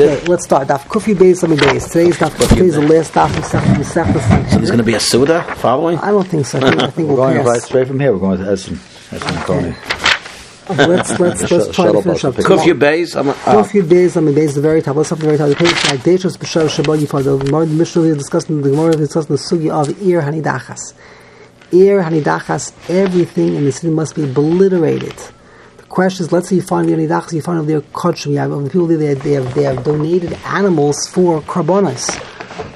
Okay, let's start. Daf Kufi Beis Ami Beis. Today's Daf Kufi is the last Daf of Sech Mesechus. So there's going to be a Suda following? I don't think so. I think, I think We're we'll going right straight from here. We're going to Essen. Essen Coney. Let's let's let's try to shuttle finish bus up. will pick Kuf your base. I'm, uh, Kufi Beis Ami Beis. The very top. Let's up the very top. The page like Dechos B'Shav Shabbat Yifad. The Gemara, the Mishnah is discussing the Gemara is discussing the sugi of Ir Hanidachas. Ir Hanidachas. Everything in the city must be obliterated. The question is, let's say you find the Hanidachas, you find their kachim. You have the people there, they have they have donated animals for karbonas.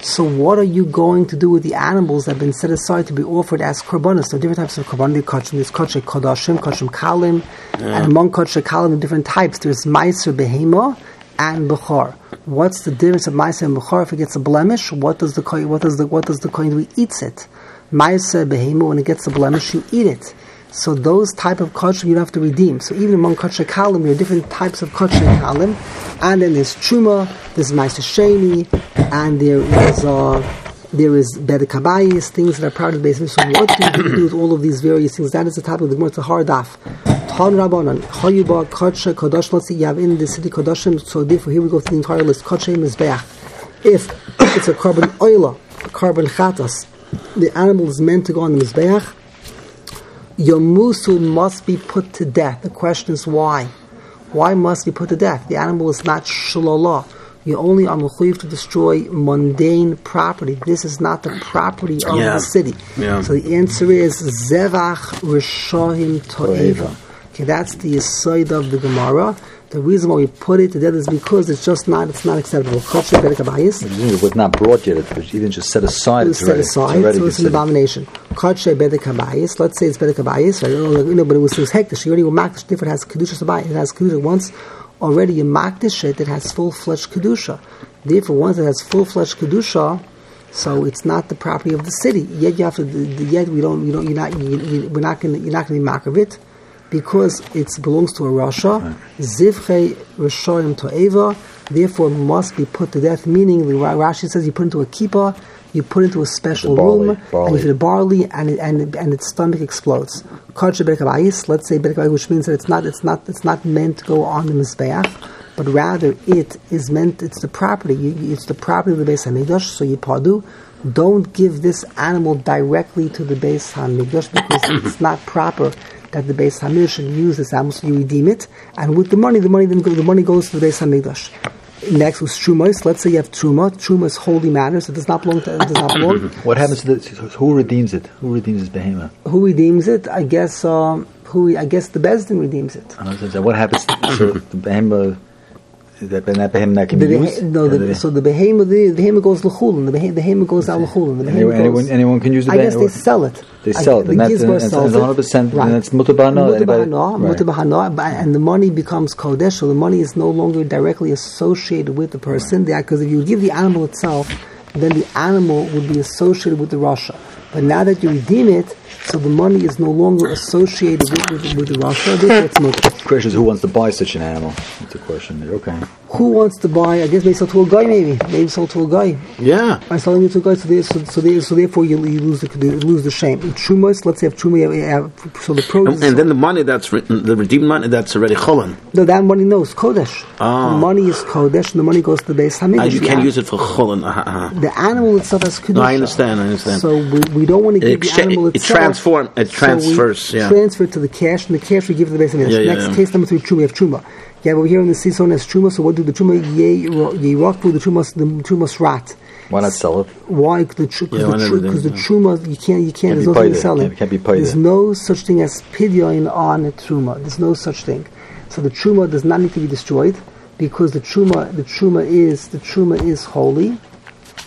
So what are you going to do with the animals that have been set aside to be offered as korbanos? There are different types of korban. There's kachim, there's kachim kodashim, kachim kalim, and among kachim kalim, there are different types. There's meiser behema and bechor. What's the difference of meiser and bechor? If it gets a blemish, what does the what does the what does the coin do? He eats it. Meiser behema, when it gets a blemish, you eat it. So those type of kachim you have to redeem. So even among kachim kalim, there are different types of kachim kalim, and then there's truma, there's sheni, and there is uh, there is bedekabayis, things that are part of the basement. So what do you do with all of these various things? That is the topic of the a hard daf. Tan Rabbanan, Chayuba, Kodsha, Kodosh. Let's you have in the city Kodoshim. So therefore, here we go through the entire list. Kodsha Mizbeach. If it's a carbon oila, a carbon chatas, the animal is meant to go on the Mizbeach. Your musul must be put to death. The question is why? Why must be put to death? The animal is not shalala. You only are mechuyev to destroy mundane property. This is not the property of Yeah. the city. Yeah. So the answer is zevach rishohim to'eva. Okay, that's the side of the Gemara. The reason why we put it to death is because it's just not it's not acceptable. It was not brought yet. It was even just set aside. It was It's set already, aside, it's so it's an abomination. Let's say it's bedekabayis, right? Oh, you know, but it was, it was hektish. You already makdish. If it has kedusha sabai, it has kedusha. Once already you makdish it, it has full fledged kedusha. Therefore, once it has full fledged kedusha, so it's not the property of the city. Yet you have to. Yet we don't. You don't. You're not. You, you, we're not going. You're not going to be mak of it because it belongs to a rasha. Zivchei rashoim to'eva. Therefore, must be put to death. Meaning, Rashi says you put into a kippah, you put into a special barley, room, barley. and you feed it barley, and it, and and its stomach explodes. Kadsha berekabayis. Let's say berekabayis, which means that it's not. It's not. It's not meant to go on the mizbeach. But rather, it is meant. It's the property. You, it's the property of the Beis Hamikdash. So you padu. Don't give this animal directly to the Beis Hamikdash because it's not proper that the Beis should use this. So you redeem it, and with the money, the money then go, the money goes to the Beis Hamikdash. Next was trumos. Let's say you have truma. Truma is holy matters. It does not belong to. It does not belong. What happens to the? Who redeems it? Who redeems this behemoth? who redeems it? I guess. Um, who? I guess the Bezdin redeems it. I What happens? so the behemoth that that behemoth that can The used. no, the, the- so the behemoth, the, the behemoth goes. The behemoth, the behemoth goes out. The behemoth Anyone, anyone, goes. anyone can use the I guess they sell it. They I- sell it, The and that's- Gizbar and sells it's 100%, Right. and it's mutabana, Mutabana, right. and the money becomes kodesh. So the money is no longer directly associated with the person. Because if you give the animal itself, then the animal would be associated with the rasha. But now that you redeem it, so the money is no longer associated with, with, with the rasha. Therefore, it's mutar. The question is who wants to buy such an animal? That's the question there. Okay. Who wants to buy? I guess they sell to a guy. Maybe maybe sell to a guy. yeah. By selling it to a guy, so, they, so, so, they, so therefore you, you lose the you lose the shame. In Trumos, let's say if Truma, you have, you have, so the produce. And, and then the money that's written, the redeemed money that's already cholan. no, that money knows kodesh. Ah. The money is kodesh, and the money goes to the base Uh, hamikdash. you can't an- use it for cholan. Uh, uh, The animal itself has kedusha. No, I understand, I understand. So we, we don't want to It give excha- the animal it itself. Transform- it so we transfers, yeah. Transfer to the cash, and the cash we give to the base hamikdash. Yeah, yeah, Next yeah. case number three, truma. You have truma. Yeah, over here in the season has truma. So what do the truma? Ye yirakfu the trumas the trumas rat. Why not sell it? Why? Because the, tr- 'cause Yeah, the, why tr- the truma you can't you can't. Can't there's be no thing paid. selling. Can't- can't be paid. There's no such thing as pidyon on a truma. There's no such thing. So the truma does not need to be destroyed because the truma the truma is the truma is holy.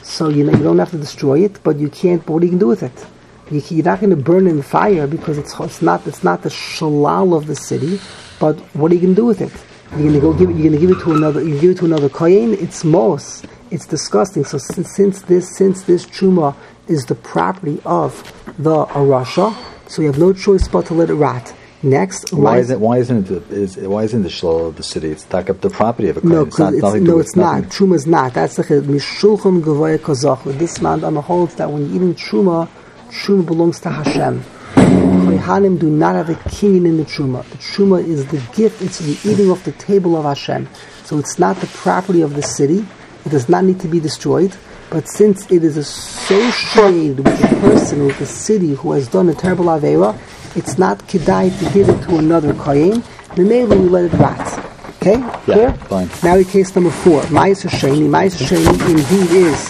So you know you don't have to destroy it, but you can't. But what are you can do with it? You're not going to burn in fire because it's it's not it's not the shalal of the city. But what are you going to do with it? You're going to go give it. You're going to give it to another. You give it to another kohen. It's mos. It's disgusting. So since, since this since this truma is the property of the arasha, so you have no choice but to let it rot. Next, Why isn't why isn't it the, why isn't the shalal of the city? It's stuck up the property of a No. It's not it's, nothing no, it's not. Truma is not. That's the chid. Mishulchan gavoya kazach. This man Dama holds that when you're eating truma, truma belongs to Hashem. Kohanim do not have a kinyan in the truma. The truma is the gift; it's the eating off the table of Hashem. So it's not the property of the city. It does not need to be destroyed. But since it is associated with a person, with a city who has done a terrible avera, it's not kedai to give it to another kohen. Memela, we let it rot. Okay, clear? fine. Now, in case number four, Ma'aser Sheni. Ma'aser Sheni indeed is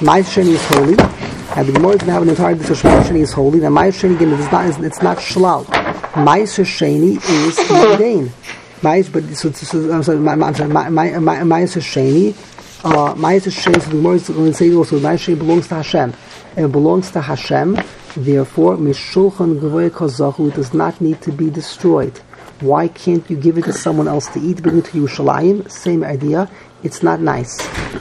Ma'aser Sheni is holy. And the Gemara is have an entire discussion. Ma'aser Sheni is holy. Now, Ma'aser Sheni again, it's not it's not shlal. Ma'aser Sheni is mundane. Ma'aser, but so, so, I'm sorry. Ma'aser Sheni. Uh, Ma'aser Sheni. So the Gemara is going to say also Ma'aser Sheni belongs to Hashem. It belongs to Hashem. Therefore, Mishulchan Gavoy Kazahu does not need to be destroyed. Why can't you give it to someone else to eat? Bring it to Yerushalayim. Same idea. It's not nice.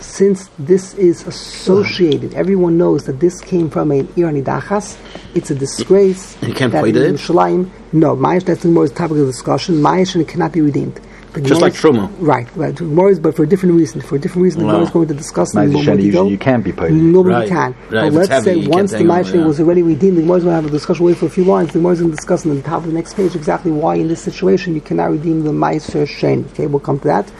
Since this is associated, everyone knows that this came from an Irani Dachas. It's a disgrace. You can't that play in it? Yerushalayim. No, Mayash, that's the more topic of discussion. Mayash cannot be redeemed. The Just like Truma. Right, right. Gemara but for a different reason. For a different reason, the Wow. Gemara is going to discuss in Ma'aser more Sheni, detail. usually you can't be paid. Nobody Right, can. right. But If let's heavy, say once the hang yeah. was already redeemed, the Gemara is going to have a discussion, wait for a few lines. The Gemara is going to discuss on the top of the next page exactly why in this situation you cannot redeem the Meiser Shen. Okay, we'll come to that.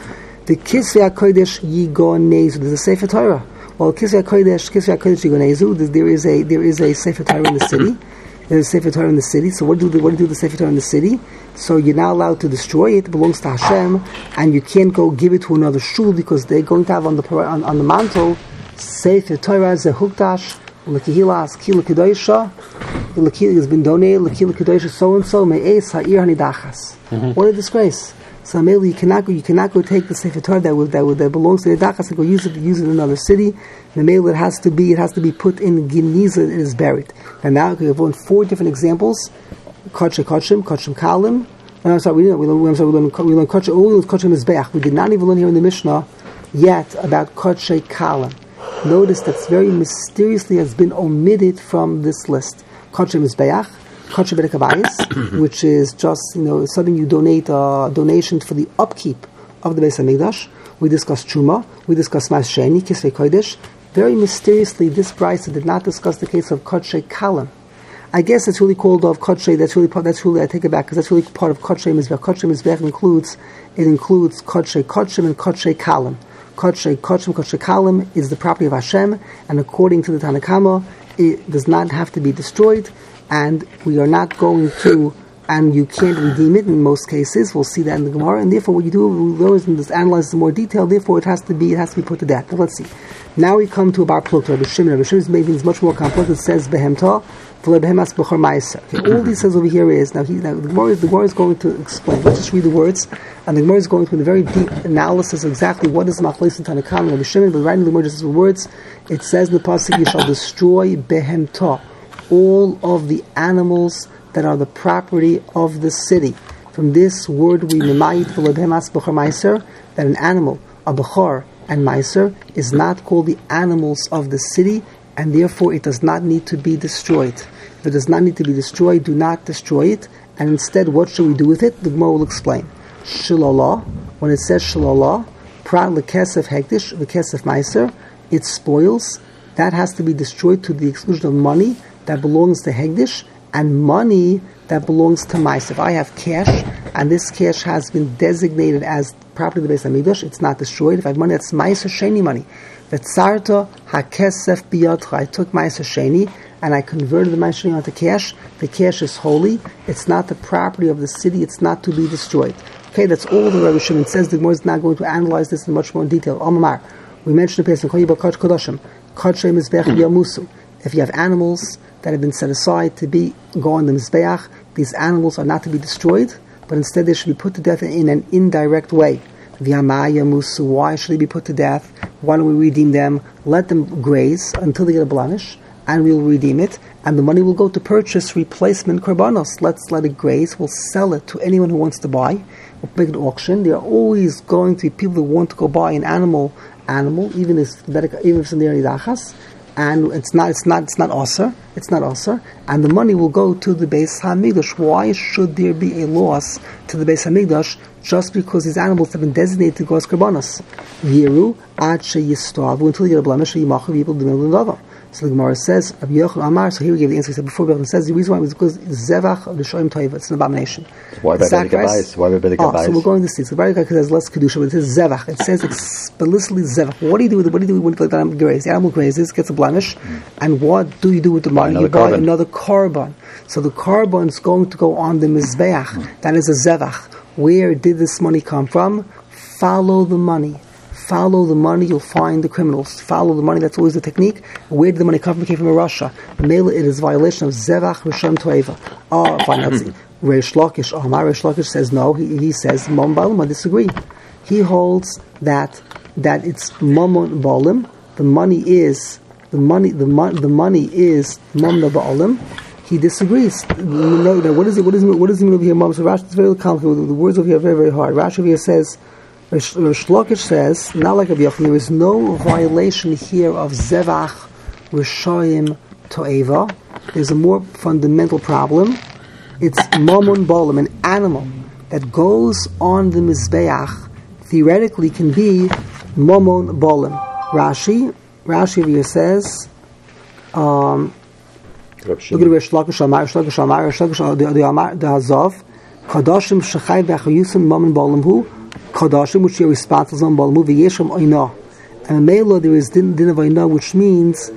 The Kisvei HaKodesh Yigonezu. There's a Sefer Torah. Well, Kisvei HaKodesh, Kisvei HaKodesh Yigonezu, there is a, there is a Sefer Torah in the city. There's a Sefer Torah in the city. So what do the, what do the Sefer Torah in the city? So you're not allowed to destroy it. It belongs to Hashem, and you can't go give it to another shul because they're going to have on the on, on the mantle Sefer Torah Zehukdash Lekihilas Kila Kedosha. Lekila has been donated. Lekila Kedosha so and so Me'es Ha'ir Hanidachas. Mm-hmm. What a disgrace! So mainly you cannot go, you cannot go take the Sefer Torah that, that, that belongs to the Dachas and go use it use it in another city. The mail it has to be it has to be put in Geniza. It is buried. And now we have won four different examples: Kodshe Kodshim, Kodshim Kalim. I'm sorry, we didn't. We learned, I'm sorry, we learned, we learned all we learned Kodshe Mizbeach. We did not even learn here in the Mishnah yet about Kodshe Kalim. Notice that's very mysteriously has been omitted from this list. Kodshe Berekabayis, which is just you know something you donate a donation for the upkeep of the Beis Hamikdash. We discussed Truma. We discussed Mas Sheni, Kisvei Kodesh. Very mysteriously, this Brisa did not discuss the case of Kodshe Kalim. I guess it's really called of Kodshe. That's really part. That's really I take it back because that's really part of Kodshe Mizbech. Kodshe Mizbech includes it includes Kodshe Kodshim and Kodshe Kalim. Kodshe Kodshim Kodshe Kalim is the property of Hashem, and according to the Tanakhama, it does not have to be destroyed, and we are not going to. And you can't redeem it in most cases. We'll see that in the Gemara. And therefore, what you do, we go and just analyze in more detail. Therefore, it has to be, it has to be put to death. Now, let's see. Now we come to a bar pluk. Rabbi Shimon. Rabbi Shimon's maybe is much more complex. It says behemta, v'lebehemas b'chor ma'aser. Okay, all these says over here is now. He, now the Gemara, the Gemara is going to explain. Let's just read the words, and the Gemara is going through a very deep analysis exactly what is machlis and tanakam and Rabbi Shimon. But right in the Gemara, just the words, it says in the pasuk, "You shall destroy behemta, all of the animals that are the property of the city." From this word, we mimayit b'chor ma'aser that an animal, a bechor, and Meiser is not called the animals of the city, and therefore it does not need to be destroyed. If it does not need to be destroyed, do not destroy it, and instead, what should we do with it? The Gemara will explain. Shilalah, when it says shilalah, prat lekesef hektish, lekesef Meiser, it spoils. That has to be destroyed to the exclusion of money that belongs to Hegdish and money that belongs to Meiser. If I have cash, and this cash has been designated as property of the Beis Hamikdash, it's not destroyed. If I have money that's Meiser Sheni money, Vetzarta hakesef biyotcha. I took Meiser Sheni and I converted the Meiser Sheni onto cash. The cash is holy. It's not the property of the city. It's not to be destroyed. Okay, that's all the Rabbi Shimon says. The Gemara is not going to analyze this in much more detail. Amamar. We mentioned the Koyibah Kodesh Kodoshim. Kodesh Mizbech Yamusu. If you have animals that have been set aside to be go on the Mizbeach, these animals are not to be destroyed, but instead they should be put to death in an indirect way. V'hamaya musu. Why should they be put to death? Why don't we redeem them? Let them graze until they get a blemish, and we'll redeem it. And the money will go to purchase replacement korbanos. Let's let it graze. We'll sell it to anyone who wants to buy. We'll make an auction. There are always going to be people who want to go buy an animal, animal, even if even if it's in the dachas and it's not it's not it's not usher it's not usher and the money will go to the base hamigdash why should there be a loss to the base hamigdash just because these animals have been designated to go as karbanos Viru ad sheyistavu until you get a blemish yimachu people do So the Gemara says, Rabbi Yochanan Amar, so here we give the answer. He said before, Rabbi Yochanan says the reason why it was because Zevach of the Shoim Toiva, it's an abomination. Why by Bedek? Why by Bedek Oh, so we're going to see. So good says less kedusha, but it says zevach. It says explicitly zevach. What do you do with it? What do you do with the animal grazes? The animal grazes, gets a blemish, and what do you do with the money? You buy another carbon. So the carbon is going to go on the mizbeach. That is a zevach. Where did this money come from? Follow the money. Follow the money, you'll find the criminals. Follow the money, that's always the technique. Where did the money come from? It came from rasha. Mela, it is violation of Zevach Rishon Toeva. Ah, Let's see. Reish Lakish, my Reish Lakish says no. He, he says, Mom Balim, I disagree. He holds that that it's Mamon Balim. The money is, the money, the, mon- the money is Mamna Balim. He disagrees. You know, now what is it? What is it? What does it mean over here, Mom? So Rashi, it's very complicated. The words over here are very, very hard. Rashi over here says, Rish Lakish says, not like Rabbi Yochanan, there is no violation here of Zevach Rishoyim To'eva. There's a more fundamental problem. It's Mamun Bolim, an animal that goes on the Mizbeach, theoretically can be Mamun Bolim. Rashi, Rashi here says, Reb Look at. Rish Lakish Amar, Rish Lakish Amar, Rish Lakish the the Amar the Hazav, Kadashim Shechai B'Achayusim Mamen Balam Hu, Kadashim which are responsible on Balam Hu V'Yeshem Oina. And Mela there is din din of which means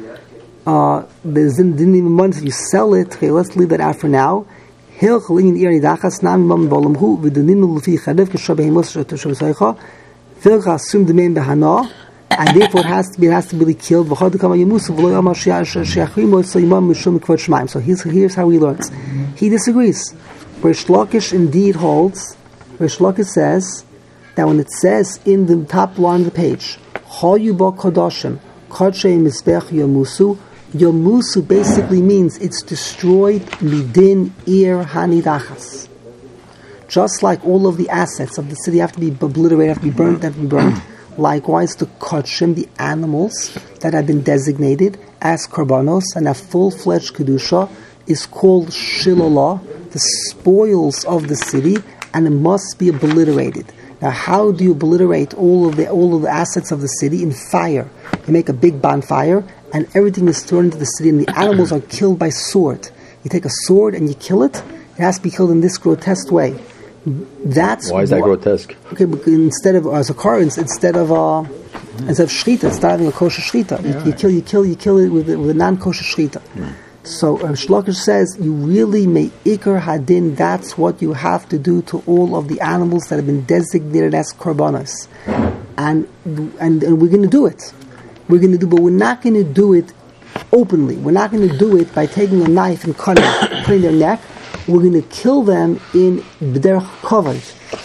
uh, there's din din even if you sell it. Let's leave that out for now. Hil Chalin Ir Nidachas Mamen Balam Hu Lufi and therefore it has to be has to be killed. So here's, here's how he learns. He disagrees. Rish Lakish indeed holds. Rish Lakish says that when it says in the top line of the page, Chayu ba kodashim kodshei mizbech yamusu. Yamusu basically means it's destroyed midin ir hanidachas just like all of the assets of the city have to be obliterated, have to be burned, have to be burned. Likewise, the kachim, the animals that have been designated as karbanos and a full-fledged kedusha, is called shilolah, the spoils of the city, and it must be obliterated. Now, how do you obliterate all of the all of the assets of the city in fire? You make a big bonfire, and everything is thrown into the city, and the animals are killed by sword. You take a sword and you kill it. It has to be killed in this grotesque way. That's Why is that grotesque? Okay, but instead of as a car, instead of uh, instead of shchita, instead of having a kosher shchita, you, you kill, you kill, you kill it with, a- with a non-kosher shchita. So uh, Shlokish says you really may ikar hadin. That's what you have to do to all of the animals that have been designated as korbanos, and and, and we're going to do it. We're going to do, but we're not going to do it openly. We're not going to do it by taking a knife and cutting, putting their neck. We're going to kill them in their kavod.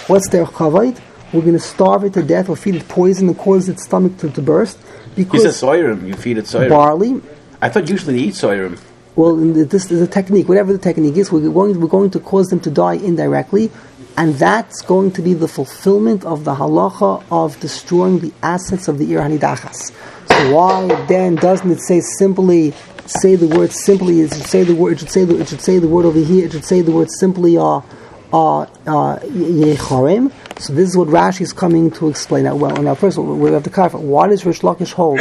What's their kavod? We're going to starve it to death or feed it poison and cause its stomach to, to burst You because said soyrum. You feed it soyrum. barley. I thought usually they eat soyrum. Well, this is a technique. Whatever the technique is, we're going, we're going to cause them to die indirectly, and that's going to be the fulfillment of the halacha of destroying the assets of the Ir Hanidachas. So why then doesn't it say simply say the word simply? It should say the word. It should say the, it should say the word over here. It should say the word simply. Uh, uh, uh. So this is what Rashi is coming to explain. Now, well, now first of all, we have to clarify. Why does Rish Lakish hold?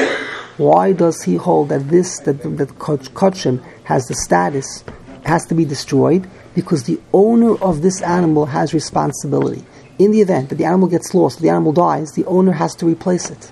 Why does he hold that this that that kachim has the status has to be destroyed? Because the owner of this animal has responsibility. In the event that the animal gets lost, the animal dies, the owner has to replace it.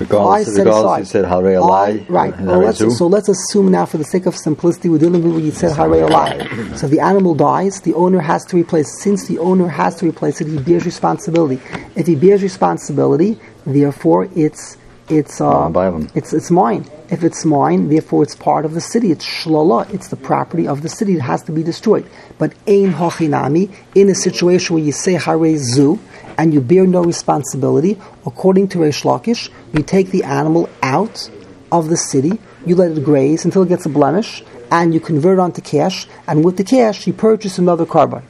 Regardless, I set regardless aside. you said Harei Alai. I- right. Well, let's, so let's assume now, for the sake of simplicity, we're dealing with what you said Harei Alai. So the animal dies, the owner has to replace. Since the owner has to replace it, he bears responsibility. If he bears responsibility, therefore it's it's uh, it's it's mine. If it's mine, therefore it's part of the city. It's shlala. It's the property of the city. It has to be destroyed. But ein hachinami in a situation where you say Harei Zu and you bear no responsibility, according to Reish Lakish, you take the animal out of the city, you let it graze until it gets a blemish, and you convert it onto cash, and with the cash you purchase another carbon.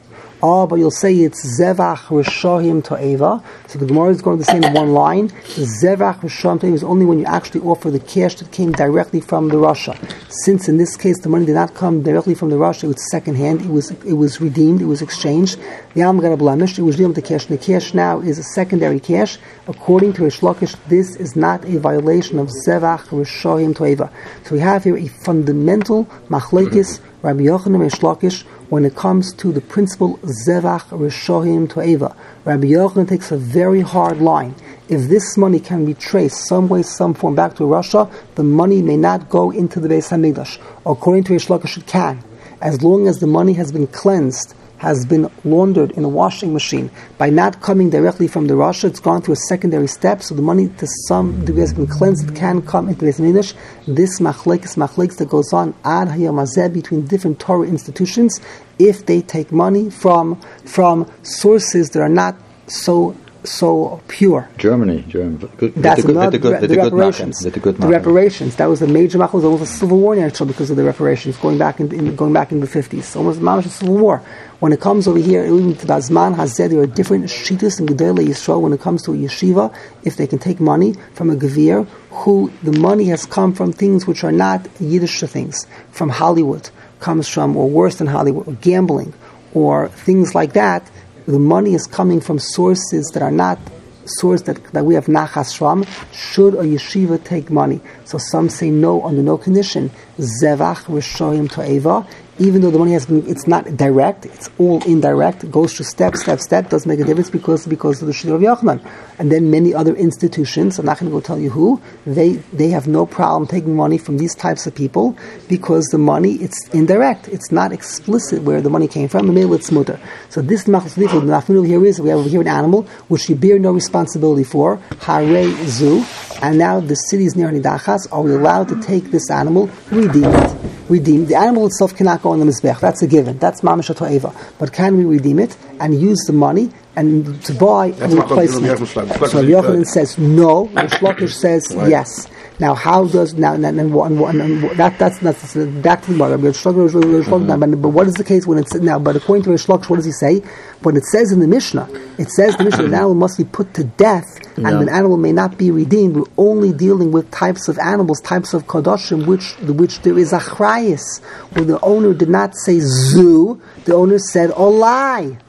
Oh, but you'll say it's Zevach Rishohim To'eva. So the Gemara is going to say in one line, Zevach Rishohim To'eva is only when you actually offer the cash that came directly from the rasha. Since in this case the money did not come directly from the rasha, it was secondhand, it was it was redeemed, it was exchanged. The Alma got a blemish, it was dealing with the cash, and the cash now is a secondary cash. According to Rish Lakish, this is not a violation of Zevach Rishohim To'eva. So we have here a fundamental machlekes Rabbi Yochanan Mishlakish, when it comes to the principle Zevach Rishohim To'eva. Rabbi Yochanan takes a very hard line. If this money can be traced some way, some form back to rasha, the money may not go into the Beis Hamikdash. According to Rish Lakish, it can, as long as the money has been cleansed has been laundered in a washing machine by not coming directly from the rasha, it's gone through a secondary step, so the money to some degree has been cleansed, it can come into the English. This machlekes machlekes that goes on ad hayamazeh between different Torah institutions, if they take money from from sources that are not so so pure. Germany, Germany. Good, That's the, good, the, the, good, with the reparations. good the good the reparations. That was a major was almost a civil war in Israel because of the reparations, going back in, in going back in the fifties. Almost a civil war. When it comes over here, even to Bazman Hazeh, there are different shittas in Gedele Yisrael when it comes to a yeshiva, if they can take money from a gavir who the money has come from things which are not Yiddish things, from Hollywood, comes from, or worse than Hollywood, or gambling, or things like that, the money is coming from sources that are not source that, that we have nachas from, should a yeshiva take money? So some say no under no condition. Zevach rishoyim to'eva. Even though the money has been, it's not direct, it's all indirect, goes through step, step, step, doesn't make a difference because because of the Shiddur of Yochanan. And then many other institutions, I'm not going to go tell you who, they, they have no problem taking money from these types of people because the money, it's indirect, it's not explicit where the money came from, and maybe it's mutter. So this Machas the over here is, we have over here an animal which you bear no responsibility for, Hare Zoo, and now the cities near Nidachas, are we allowed to take this animal, redeem it? Redeem. The animal itself cannot go on the Mizbech, that's a given, that's Mamash Eva. But can we redeem it and use the money and to buy a replacement? So Yochanan says no, Lakish says yes. Now, how does now and, and, and, and that that's that's back to the mother. But what is the case when it's now? But according to Rish Lakish, what does he say? When it says in the Mishnah, it says the Mishnah, an animal must be put to death, and an animal may not be redeemed. We're only dealing with types of animals, types of kadoshim, which which there is a chrayis, where the owner did not say zoo, the owner said olai.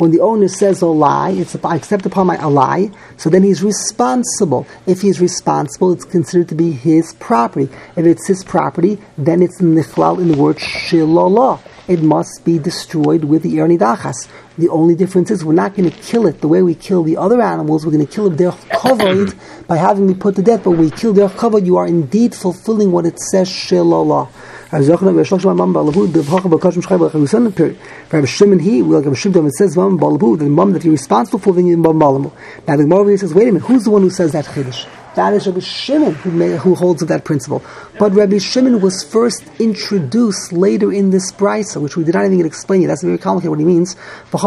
When the owner says a lie, it's I accept upon my a lie, so then he's responsible. If he's responsible, it's considered to be his property. If it's his property, then it's nichlal in the word shilolo. It must be destroyed with the Dachas. The only difference is we're not going to kill it the way we kill the other animals. We're going to kill it covered by having me put to death. But when we kill their covered, you are indeed fulfilling what it says shilolo. As Yochanan Reish Lakish Mom Balahu, the Vacham Bakashim Shchai Balachim Yusan period. Rabbi Shimon he, like Rabbi Shimon it says Mom the mom that you're responsible for, then you Mom Balamu. Now the Gemara says, wait a minute, who's the one who says that Chiddush? That is Rabbi Shimon who, may, who holds of that principle. But Rabbi Shimon was first introduced later in this brisa, which we did not even explain yet. That's very complicated what he means.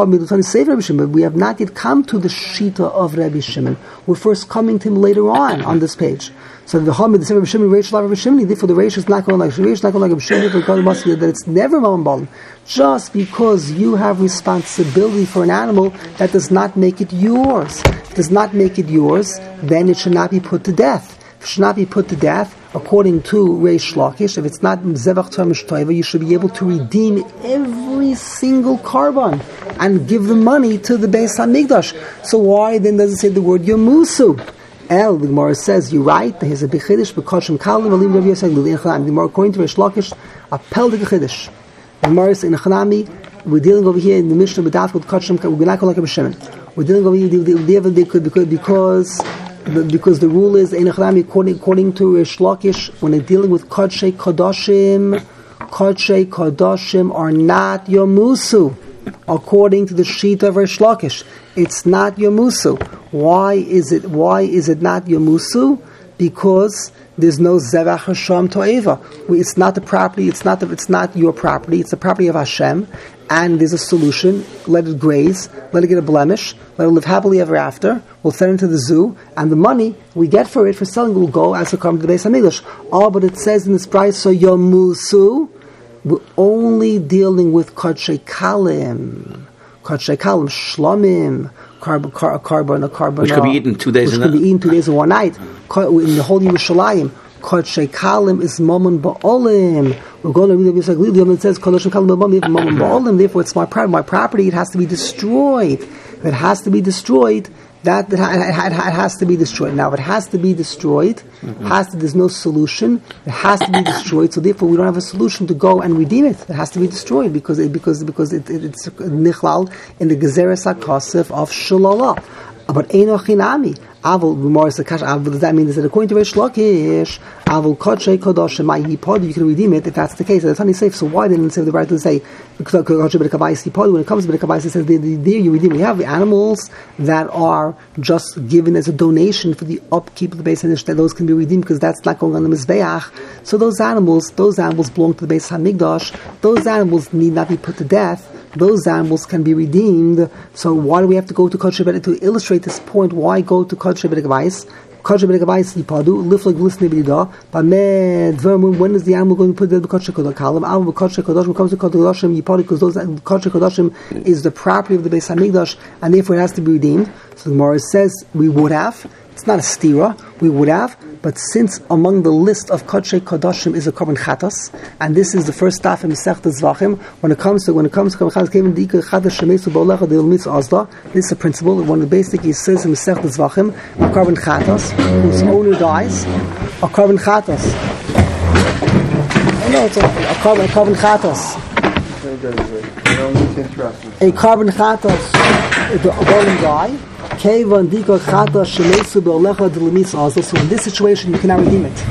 We have not yet come to the shita of Rabbi Shimon. We're first coming to him later on on this page. So the Hamid, the same Rabbi Shimon, Lav Rabbi Shimon, therefore the Reish is not going like Reish, not going like Rabbi Shimon, therefore God must be that it's never Mammon. Just because you have responsibility for an animal, that does not make it yours. It does not make it yours, then it should not be put to death. If it should not be put to death, according to Reish Lakish, if it's not Zevach Termish Toiva, you should be able to redeem every single carbon and give the money to the Beis HaMikdash. So why then does it say the word Yomusu? El, the Gemara says, you're right, there's a Bechidish, Bekoshim Kalim, Alim Rav Yosef, Lili Echanami. The Gemara, according to Reish Lakish, appel the Bechidish. The Gemara is in Echanami, we're dealing over here in the Mishnah that with Koshim, we're not calling like a Shimon. We're dealing over here because, because, because the rule is according, according to Lakish, when they're dealing with Kodshei Kodoshim, Kodshei Kodoshim are not Yomusu according to the sheet of Rish. It's not Yomusu. Why is it? Why is it not Yomusu? Because there's no Zevach Hashem To'eva. It's not the property. It's not. The, it's not your property. It's the property of Hashem. And there's a solution. Let it graze. Let it get a blemish. Let it live happily ever after. We'll send it to the zoo, and the money we get for it for selling will go as a come to the base Hamikdash. Oh, but it says in this price, so Yomusu. We're only dealing with Kodshe Kalim. Kodshe Kalim, Shlomim, carbon, car, carbon, carbon. Which could be eaten two days Which in could a- be eaten two days in one night. In the whole Yerushalayim, Kodshe Kalim is Mammon Ba'olim. We're going to read the Yisrael Glilium, it says Kodshe Kalim Mammon Ba'olim, therefore it's my property. My property, it has to be destroyed. If it has to be destroyed, that, that it, has to be destroyed. Now, if it has to be destroyed, has to, there's no solution. It has to be destroyed. So therefore, we don't have a solution to go and redeem it. It has to be destroyed because it, because because it, it, it's nichlal in the gezeres hakosef of shalala. But chinami. Avol Gemara says, Avol does that mean that according to Reish Lakish, Avol Kodshe Kodosh my Yipod, you can redeem it if that's the case. That's only safe. So why didn't it say the right to say Kodshe B'Kavayis Yipod? When it comes to B'Kavayis, it says there you redeem. We have animals that are just given as a donation for the upkeep of the base Hamikdash. Those can be redeemed because that's not going on the mizbeach. So those animals, those animals belong to the base Hamikdash. Those animals need not be put to death those animals can be redeemed. So why do we have to go to Kodesh to illustrate this point? Why go to Kodesh B'Ed Gavais? Kodesh B'Ed Gavais Yipadu B'Yida. Bamed Vermun. When is the animal going to put the Kodesh Kodesh. When comes to Kodesh Kodashim Yipadu, because those Kodesh Kodashim is the property of the Beis Hamikdash, and therefore it has to be redeemed. So the Gemara says we would have. It's not a stira. We would have, but since among the list of Kodshe Kodashim is a Korban Chatas, and this is the first staff in Masech Zvachim, when it comes to when it comes to Korban Chatas, Dika Chatas Shemesu Ba'olecha Deil Mitz Azda. This is a principle. One of the basic he says in Masech Zvachim, a Korban Chatas whose owner dies, a Korban Chatas. No, it's a, a Korban, a Korban Chatas. A Korban Chatas, the golem die. So in this situation, you cannot redeem it.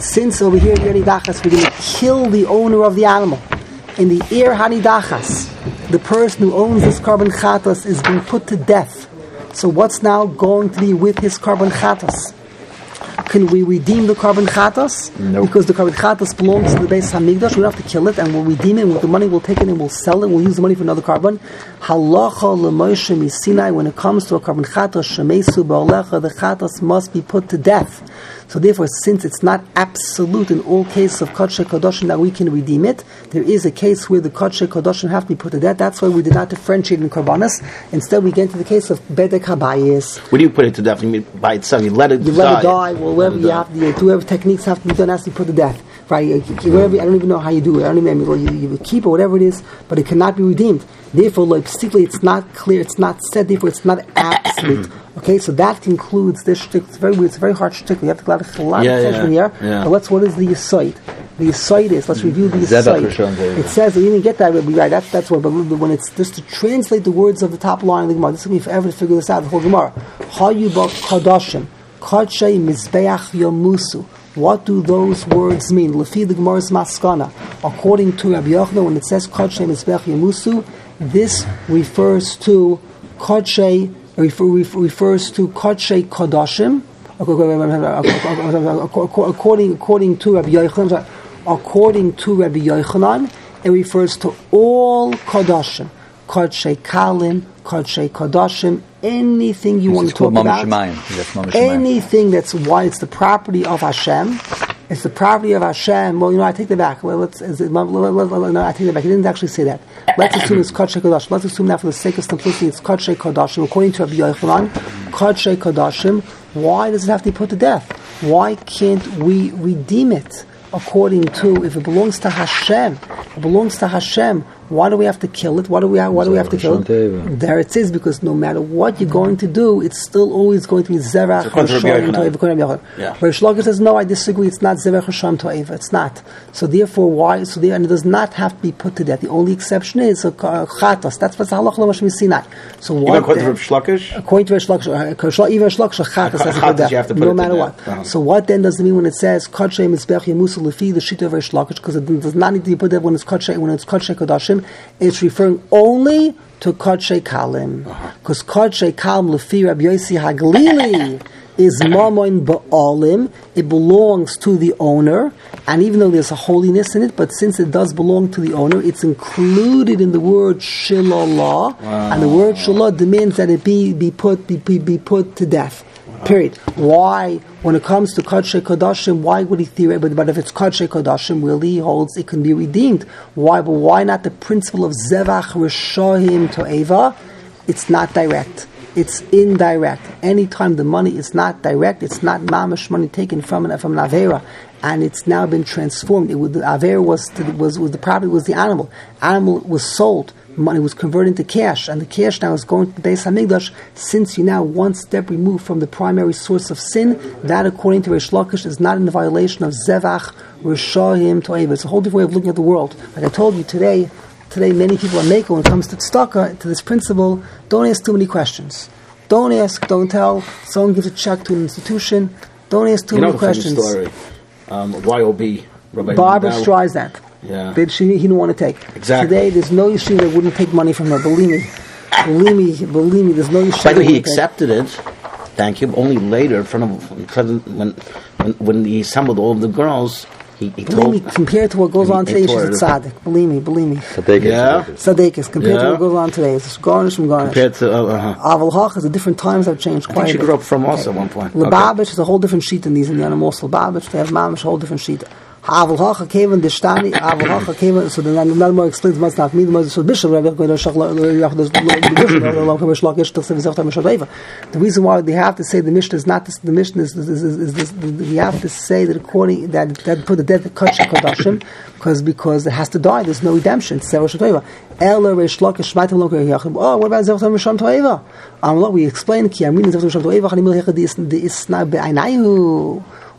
Since over here, the dachas, we're going to kill the owner of the animal. In the ear hanidachas, the person who owns this carbon chatas is being put to death. So what's now going to be with his carbon chatas? Can we redeem the carbon chatas? No. Because the carbon chatas belongs to the base hamigdash. We don't have to kill it, and we'll redeem it. With the money, we'll take it and we'll sell it. We'll use the money for another carbon. Halacha leMoshe misinai. When it comes to a carbon chatas, shemesu ba'olecha, the chatas must be put to death. So therefore, since it's not absolute in all cases of Kodshe Kodoshim that we can redeem it, there is a case where the Kodshe Kodoshim have to be put to death. That's why we did not differentiate in Korbanos. Instead, we get into the case of Bedek Habayis. What do you put it to death, you mean by itself, you let it You die. let it die, well, whatever you have do, whatever techniques have to be done has to be put to death. Right? Whatever, I don't even know how you do it. I don't even know, you, you keep or whatever it is, but it cannot be redeemed. Therefore, like, particularly, it's not clear, it's not said, therefore, it's not absolute. Mm-hmm. Okay, so that concludes this shtick. It's very weird, it's a very hard shtick. We have to a lot Yeah, of attention yeah, here. yeah. But let's, what is the Yisoid? The Yisoid is, let's mm-hmm. review the Zebach Yisoid. Rishon Zebach. It says, you didn't get that, but right, that's, that's what, but when it's just to translate the words of the top line of the Gemara, this took me forever to figure this out, the whole Gemara. Hayubak Kadoshim, Kadshay Mizbeach Yomusu. What do those words mean? Lefi the Gemara's Maskana. According to Rabbi Yochanan, when it says Kadshay Mizbeach Yomusu, this refers to Kadshay, refer, refer, refers to Kadshay Kadoshim, according, according to Rabbi Yochanan, according to Rabbi Yochanan, it refers to all Kadoshim. Kodshay Kalim, Kodshay Kodashim, anything you want to talk about. That's Anything that's why it's the property of Hashem. It's the property of Hashem. Well, you know, I take that back. Well, let's, is it, let- let- let- no, I take that back. He didn't actually say that. Let's assume it's Kodshay Kodashim. Let's assume that for the sake of simplicity, it's Kodshay Kodashim. According to Rabbi Yochanan, Kodshay Kodashim. Why does it have to be put to death? Why can't we redeem it? According to, if it belongs to Hashem, it belongs to Hashem. Why do we have to kill it? Why do we? Why do we have to kill it? There it is, because no matter what you're going to do, it's still always going to be zerach according to Rabbi Hashem Yochanan. To'eva, according to Rabbi Yochanan. Yeah. Where Shlomo says, no, I disagree. It's not zerach Hashem To'eva. It's not. So therefore, why? So there, and it does not have to be put to death. The only exception is a chatas. That's what's halach l'mashmi Sinai. So Even what? according to then- Shlokish? According to Reish Lakish, uh, even Reish Lakish, a chatas has to chatas put death, you have to put no it to matter what. Uh-huh. So what then does it mean when it says Kodshay Mizbech Yemusa Lefi the Shita of Reish Lakish? Because it does not need to be put there when it's Kodshay when it's Kodshay Kodashim. It's referring only to Kodshay Kalim, Uh-huh. because Kodshay Kalim Lefi Rabbi Yossi Haglili. Is mamoin ba'alim? It belongs to the owner, and even though there's a holiness in it, but since it does belong to the owner, it's included in the word shilallah, and the word shilah demands that it be be put be, be, be put to death. Period. Why, when it comes to Kadshe Kodashim, why would he theorize? But, if it's Kadshe Kodashim, will he holds it can be redeemed? Why? But why not the principle of Zevach Rishahim to Eva? It's not direct. It's indirect. Anytime the money is not direct, it's not mamish money taken from an from an avera, and it's now been transformed. It the avera was, was was the property was the animal. Animal was sold money was converted into cash, and the cash now is going to the Beis Hamikdash. Since you're now one step removed from the primary source of sin, that, according to Reish Lakish, is not in the violation of Zevach Rishahim Toeva. It's a whole different way of looking at the world. Like I told you today, today many people are making when it comes to tzedakah, to this principle. Don't ask too many questions. Don't ask. Don't tell. Someone gives a check to an institution. Don't ask too You know many funny questions. story. Um, YOB, Rabbi Barbara Streisand. Yeah. Did she, he didn't want to take. Exactly. Today, there's no yeshiva that wouldn't take money from her. Believe me. believe me. Believe me. There's no yeshiva. By the way, he wouldn't take. accepted it. Thank you. Only later, in front of in front of- when when when he assembled all of the girls, he, he Believe me, compared to what goes on today, he she's a tzaddik. Believe me, believe me. Sadekis, Yeah. Sadekis. Tzaddik compared to what goes on today. It's garnish from garnish. Compared to uh, uh, Aval Hach is the different times have changed I quite think she grew up from also at one point. Lubavitch is a whole different sheet than these in the animals. Lubavitch, they have mamish, a whole different sheet. Aval Hacha came in the Shtani, Aval Hacha came in, so the another more explains what's not me, the most so Bishop, Rabbi Yachid, Shach, the reason why they have to say the Mishnah is not this, the Mishnah is, is, is, is, is, we have to say that according, that, that put the dead Kach Kodashim, because, because it has to die, there's no redemption, it's Zerah Yachid, oh, what about Zerah? Um, look, we explain, Ki Amin Zerah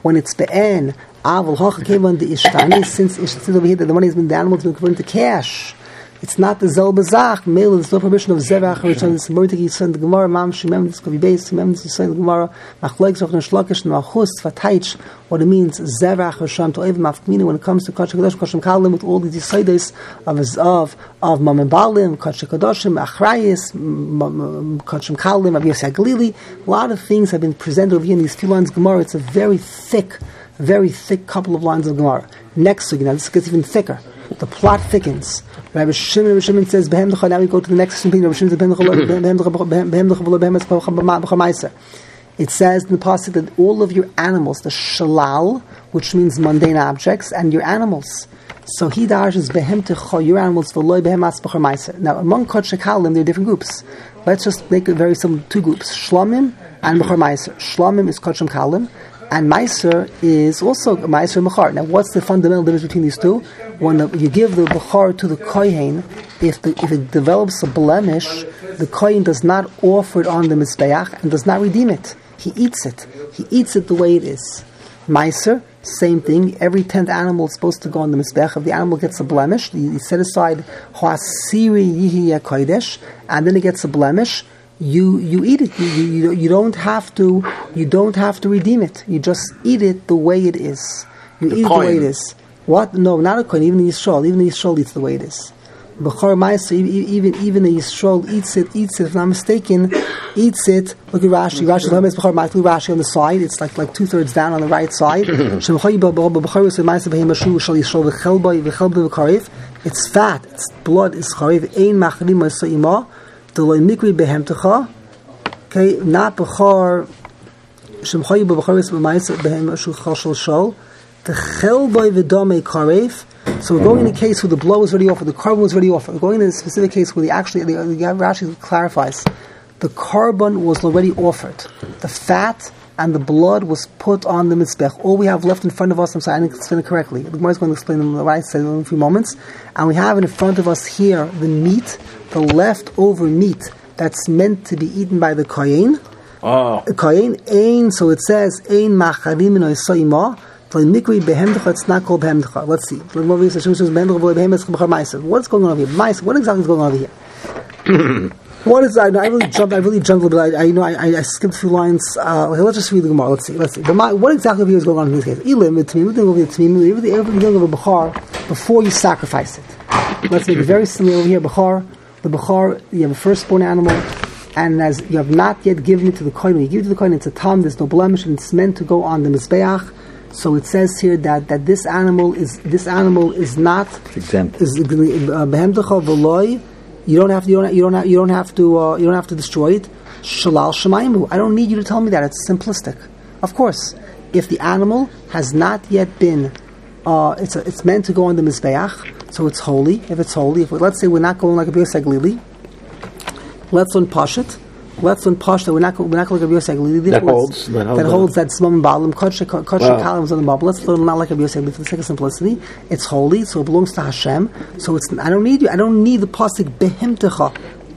when it's be'en, avol hoch came on the ishtani, since since over here that the money has been the animal has been converted to cash. It's not the zel bezach. Male, there's no permission of zevach. Which on this morning he said the Gemara, mam shemem this could be based. Shemem this is the Gemara. Machlek zoch neshlakish nechus vataych. What it means zevach risham to ev mafkmina when it comes to kach kadosh kachim kalim with all these deciders of of of mamembalim kach kadoshim achrayis kachim kalim of Yosef Galili. A lot of things have been presented over here in these few lines Gemara. It's a very thick, very thick couple of lines of Gemara. Next to now this gets even thicker. The plot thickens. Rabbi Shimon, Rabbi Shimon says, "Behem decha." Now we go to the next thing. Rabbi Shimon says, "Behem b'chamaisa." It says in the pasuk that all of your animals, the shalal, which means mundane objects, and your animals. So he dashes behem techa, your animals, v'lo behem b'chamaisa. Now among kod shekalim, there are different groups. Let's just make it very simple: two groups, shlamim and b'char meiser. Is kod kalim. And Meiser is also Meiser and Bechar. Now, what's the fundamental difference between these two? When the, you give the Bechar to the Kohen, if, the, if it develops a blemish, the Kohen does not offer it on the Mizbeach and does not redeem it. He eats it. He eats it the way it is. Meiser, same thing. Every tenth animal is supposed to go on the Mizbeach. If the animal gets a blemish, you, set aside Hoasiri Yihi Kodesh, and then it gets a blemish you you eat it. You, you, you don't have to you don't have to redeem it. You just eat it the way it is. You The eat it the way coin. it is. What? No, not a coin. Even the Yisrael. Even the Yisrael eats the way it is. Bechor Ma'aser, even even the Yisrael eats it. Eats it. If I'm not mistaken, eats it. Look at Rashi. Rashi is Bechor Ma'aser. Rashi on the side. It's like like two thirds down on the right side. It's fat. It's blood. Is charev. Ein machrim Ma'aser Mikri Behem Techa. Okay, not bechar behem karev. So we're going in a case where the blow was already offered, the carbon was already offered. We're going in a specific case where the actually the, the Rashi clarifies the carbon was already offered. The fat and the blood was put on the mizbech. All we have left in front of us, I'm sorry, I didn't explain it correctly. The Gemara is going to explain what I said in a few moments. And we have in front of us here the meat, the leftover meat that's meant to be eaten by the kohen. Oh, Kohen ein, so it says ein macharim in oisoima. Mikri behemdecha, it's not called behemdecha. Let's see. What's going on over here? What exactly is going on over here? What is I, know, I really jumped. I really jumped a little bit. I, I you know I, I, skipped a few lines. Uh, okay, let's just read the Gemara. Let's see. Let's see. My, what exactly is going on in this case? Elim, it's a bechar before you sacrifice it. Let's make it very similar over here. Bechar, the bechar, you have a firstborn animal, and as you have not yet given it to the kohen, when you give it to the kohen, it's a tam. There's no blemish, and it's meant to go on the mizbeach. So it says here that, that this animal is this animal is not exempt. is v'loy. You don't have to. You don't. You don't have. You don't have to. Uh, you don't have to destroy it. Shalal Shemayim. I don't need you to tell me that. It's simplistic. Of course, if the animal has not yet been, uh, it's, a, it's meant to go on the Mizbeach, so it's holy. If it's holy, if we, let's say we're not going like a Bioseg Lili, let's learn Pashit. Let's learn Pashit. We're not, we're not going like a Bioseg Lili. That holds- that holds- holds that Smam Balam, Wow. Kalam on the bubble. Let's learn not like a Bioseg Lili for the sake of simplicity. It's holy, so it belongs to Hashem. So it's, I don't need you. I don't need the Pasuk Behimtecha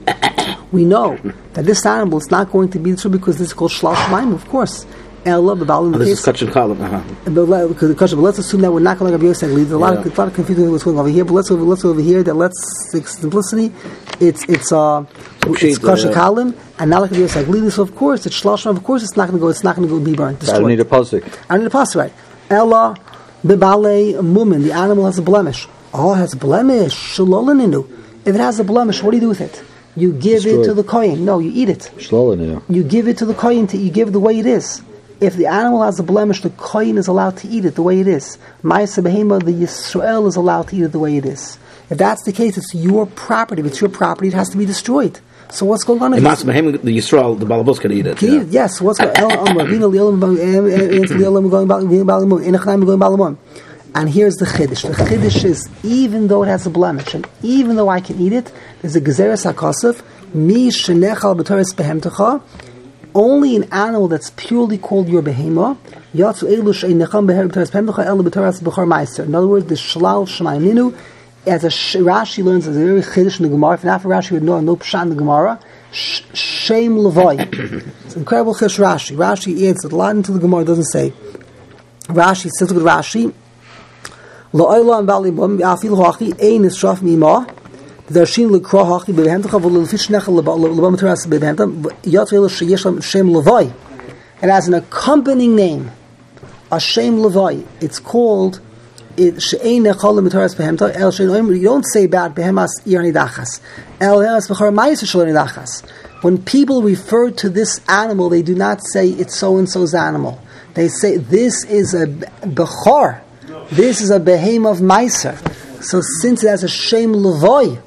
we know that this animal is not going to be true because this is called shlal shemaim, of course. Ella, Oh, the this is Kachin. Uh-huh. let- because the but let's assume that we're not going to be Yosef There's a lot, Yeah. of, a lot of confusion with what's going on over here. But let's let's go over here. That let's simplicity. It's it's uh it's uh, kalim and not like a Yosef So of course it's shlal shemaim. Of course it's not going to go. It's not going to go be burned. I don't Destroyed. need a pasuk. I don't need a pass right. Ella bibale mumin. The animal has a blemish. Oh, it has a blemish. Shalolinu. If it has a blemish, what do you do with it? You give it to the kohen. No, you eat it. Shlolinu. You give it to the kohen. To, you give it the way it is. If the animal has a blemish, the kohen is allowed to eat it the way it is. Ma'aseh behema, the Yisrael is allowed to eat it the way it is. If that's the case, it's your property. If it's your property, it has to be destroyed. So what's going on? And Mas Behem, the Yisrael, the Balabos can eat it. can yeah. you- Yes, what's going on? And here's the chiddush. The chiddush is even though it has a blemish, and even though I can eat it, there's a gezeres hakosef. Mi shenechal b'toris behemtecha. Only an animal that's purely called your behema. Yatsu elu sheinecham b'toris behemtecha elu b'toris b'chor meiser. In other words, the shalal shemayim ninu. As a sh- Rashi learns, as a very chiddush in the Gemara. If not for Rashi, would know no pshat in the Gemara. Sh- Shame levoy. It's incredible chish Rashi. Rashi answered a lot into the Gemara. Doesn't say. Rashi says, look at Rashi. La'olam b'alimum b'afil ha'achi ein shem levoy. It has an accompanying name. A levoy. It's called el. You don't say about behemas. El. When people refer to this animal, they do not say it's so and so's animal. They say this is a bechor. This is a behem of meiser. So since it has a shem levoy,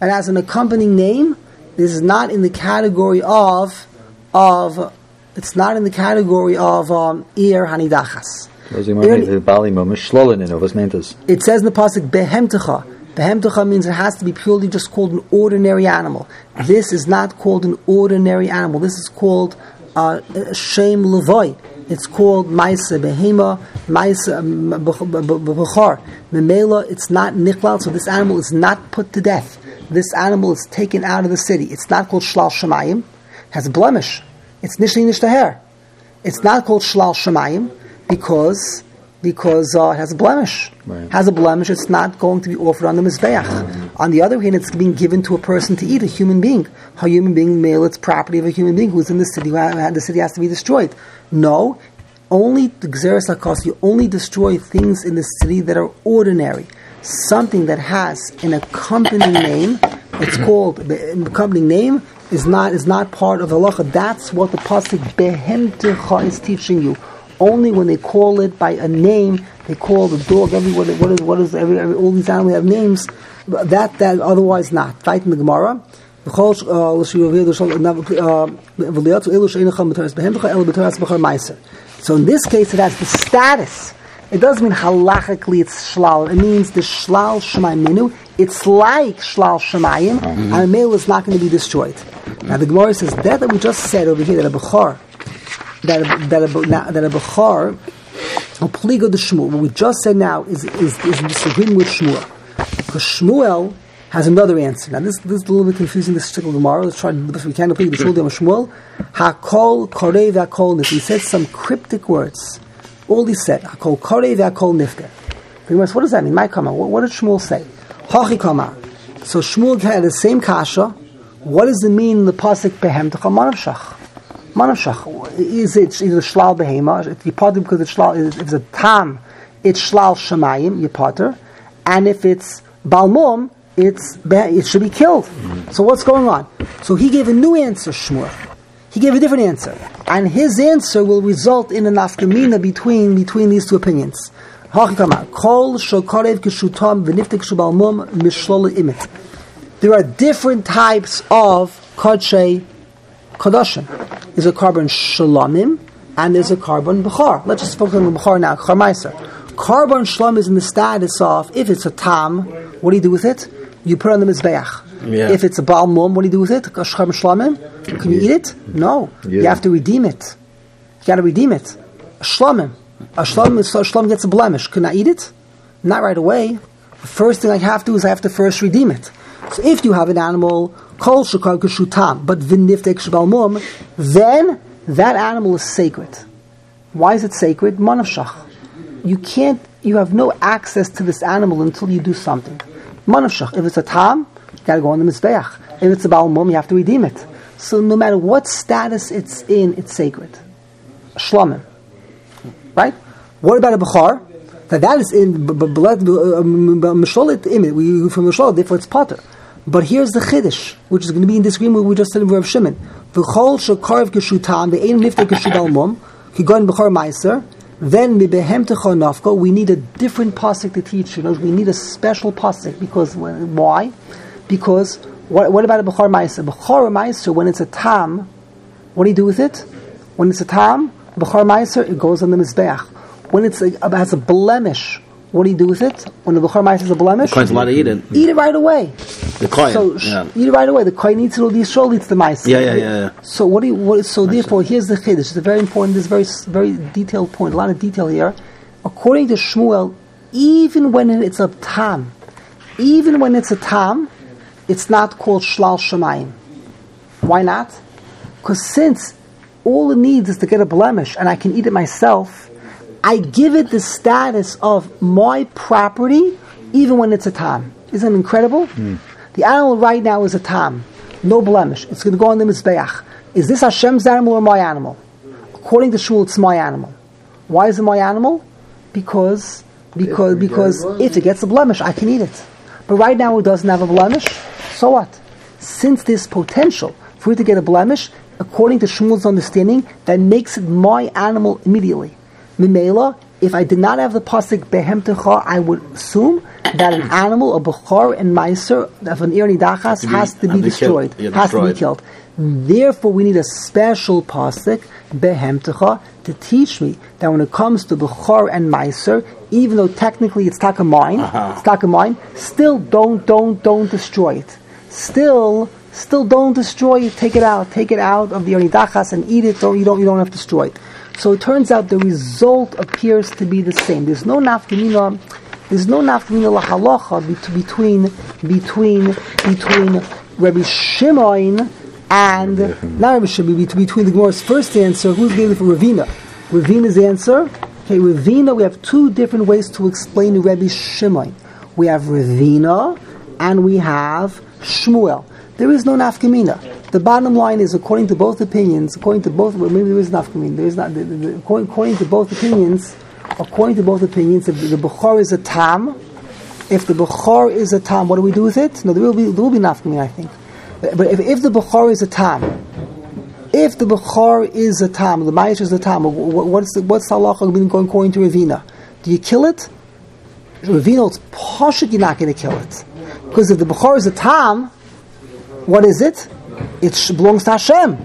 it has an accompanying name. This is not in the category of of. It's not in the category of um, ir hanidachas. Was ich meine, the Bali Mum is Shlolinu. Was meant is? It says in the pasuk behemtecha. Behemtecha means it has to be purely just called an ordinary animal. This is not called an ordinary animal. This is called uh, shem levoy. It's called maisa behema, maisa bechor. Memela, it's not niklal, so this animal is not put to death. This animal is taken out of the city. It's not called shlal shemayim. Has a blemish. It's nishli nishtaher. It's not called shlal shemayim because because uh, it has a blemish. Right. Has a blemish. It's not going to be offered on the mizbeach. On the other hand, it's being given to a person to eat, a human being. A human being, male, it's property of a human being who's in the city. The city has to be destroyed. No, only the Xeris you only destroy things in the city that are ordinary something that has an accompanying name, it's called the accompanying name is not is not part of the halacha. That's what the pasuk behemtecha is teaching you. Only when they call it by a name, they call the dog. Everywhere, what is what is every, every all these animals have names. That that otherwise not. Fight in the Gemara. Uh, uh, uh, so in this case, it has the status it doesn't mean halachically it's shlal. It means the shlal shemayim minu. It's like shlal shemayim, mm-hmm. and male is not going to be destroyed. Now the Gemara says that that we just said over here that a bechor, that a, that a, now- that a bechor, a pligo de Shmuel. What we just said now is is, is disagreeing with Shmuel because Shmuel has another answer. Now, this, this is a little bit confusing, this particular Gemara. Let's try to do the best we can plead the Shmuel. Hakol korei v'akol nifter. He said some cryptic words. All he said, Hakol korei v'akol nifter. The Gemara says, What does that mean? My comment. What, what did Shmuel say? Hachi kamar. So Shmuel had the same kasha. What does it mean in the pasuk behem to manavshach? Manavshach. Is it either shlal behema? You potter because it's shlal, if it's a tam, it's shlal shemayim, you potter. And if it's balmum, it's it should be killed. So what's going on? So he gave a new answer, Shmuel. He gave a different answer, and his answer will result in an nafkamina between between these two opinions. There are different types of kodshe Kadashim. There's a korban Shalomim, and there's a korban Bechar. Let's just focus on the Bechar now. Korban Shalom is in the status of, if it's a Tam, what do you do with it? You put on the Mizbeach. Yeah. If it's a Baal Mum, what do you do with it? Shalomim? Can you eat it? No. You have to redeem it. You got to redeem it. A Shlomim. A Shlomim, so a Shlomim gets a blemish. Can I eat it? Not right away. The first thing I have to do is I have to first redeem it. So if you have an animal, kol shakar kashutam, but v'niftek shebal mum, then that animal is sacred. Why is it sacred? Manavshach. You can't, you have no access to this animal until you do something. Manavshach. If it's a tam, you gotta go on the mizbeach. If it's a bal mum, you have to redeem it. So no matter what status it's in, it's sacred. Shlomim. Right? What about a Bukhar? That that is in blood misholit um, um, imit. We from misholit, therefore it's potter. But here's the chiddush, which is going to be in disagreement we just said in Rav Shimon. V'chol shekarv geshutam ve'ein nifte geshubal mum kigon b'char meiser. Then. We need a different pasuk to teach you. Know, we need a special pasuk because why? Because what, what about a b'char meiser? B'char meiser when it's a tam, what do you do with it? When it's a tam, b'char meiser, it goes on the mizbeach. When it's a, it has a blemish, what do you do with it? When the b'char meiser is a blemish, Kohen's allowed to eat it. eat it right away. The Kohen. So sh- yeah. eat it right away. The kohen eats it, the yisrael eats the meiser. Yeah, yeah, yeah, yeah. So what do you? What, so therefore, here's the chiddush. It's a very important. This very very detailed point. A lot of detail here. According to Shmuel, even when it's a tam, even when it's a tam, it's not called shlal shemayim. Why not? Because since all it needs is to get a blemish, and I can eat it myself, I give it the status of my property, even when it's a tam. Isn't it incredible? The animal right now is a tam, no blemish. It's going to go on the mizbeach. Is this Hashem's animal or my animal? According to Shmuel, it's my animal. Why is it my animal? Because because because if it gets a blemish, I can eat it. But right now it doesn't have a blemish. So what? Since there's potential for it to get a blemish, according to Shmuel's understanding, that makes it my animal immediately. Mimela, if I did not have the pasuk behem techa, I would assume that an animal, a bechor and meiser of an irni dachas has to be have to kill- destroyed. has to be killed. Therefore, we need a special pasuk behem techa to teach me that when it comes to bechor and meiser, even though technically it's taka mine, Uh-huh. it's taka mine, still don't don't don't destroy it. Still. Still, don't destroy it. Take it out. Take it out of the dachas and eat it. Don't you don't you don't have to destroy it. So it turns out the result appears to be the same. There's no nafkamina. There's no nafkamina lahalacha between between between Rabbi Shimon and not Rabbi Shimon between the Gemara's first answer. Who's giving for Ravina? Ravina's answer. Okay, Ravina. We have two different ways to explain Rabbi Shimon. We have Ravina and we have Shmuel. There is no nafkamina. The bottom line is, according to both opinions, according to both, well, maybe there is nafkamina. There is not. The, the, the, according, according to both opinions, according to both opinions, if the bukhar is a tam, if the bukhar is a tam, what do we do with it? No, there will be there will be nafkamina, I think. But, if, if the bukhar is a tam, if the bukhar is a tam, the mayish is a tam, wh- wh- what's the, what's halacha going according to Ravina? Do you kill it? Ravina, it's poshut you're not going to kill it. Because if the Bukhar is a Tam, what is it? It belongs to Hashem.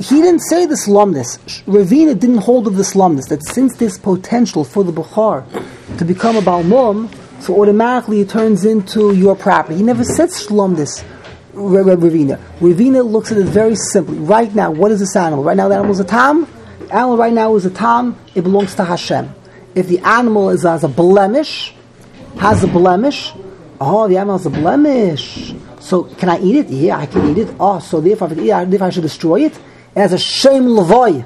He didn't say the slumness. Ravina didn't hold of the slumness, that since there's potential for the Bukhar to become a Balmum, so automatically it turns into your property. He never said slumness, Ra- Ra- Ravina. Ravina looks at it very simply. Right now, what is this animal? Right now, the animal is a Tam. The animal right now is a Tam. It belongs to Hashem. If the animal is has a blemish, has a blemish. Oh, the animal has a blemish. So can I eat it? Yeah, I can eat it. Oh, so therefore, if I, can eat it, I should destroy it. It has a shame levoy.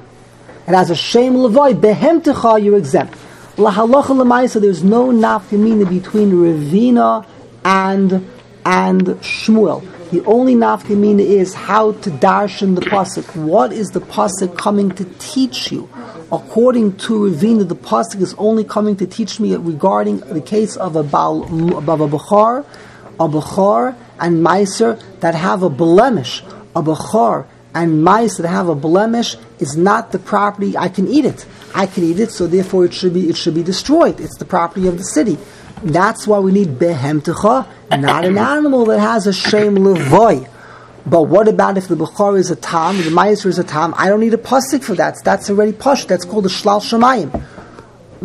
It has a shame levoy. Behem techa, you're exempt. Lahalacha lemaisa, there's no nafkamina between Ravina and and Shmuel. The only nafkamina is how to darshan the pasuk. What is the pasuk coming to teach you? According to Ravina, the pasuk is only coming to teach me regarding the case of a bal, of a bechar, a bechar and meiser that have a blemish. A bechar and mice that have a blemish is not the property. I can eat it. I can eat it, so therefore it should be it should be destroyed. It's the property of the city. That's why we need behem techa, not an animal that has a shame levoy. But what about if the Bukhar is a Tam, the Meiser is a Tam? I don't need a pasuk for that. That's already posh. That's called a Shlal Shemayim.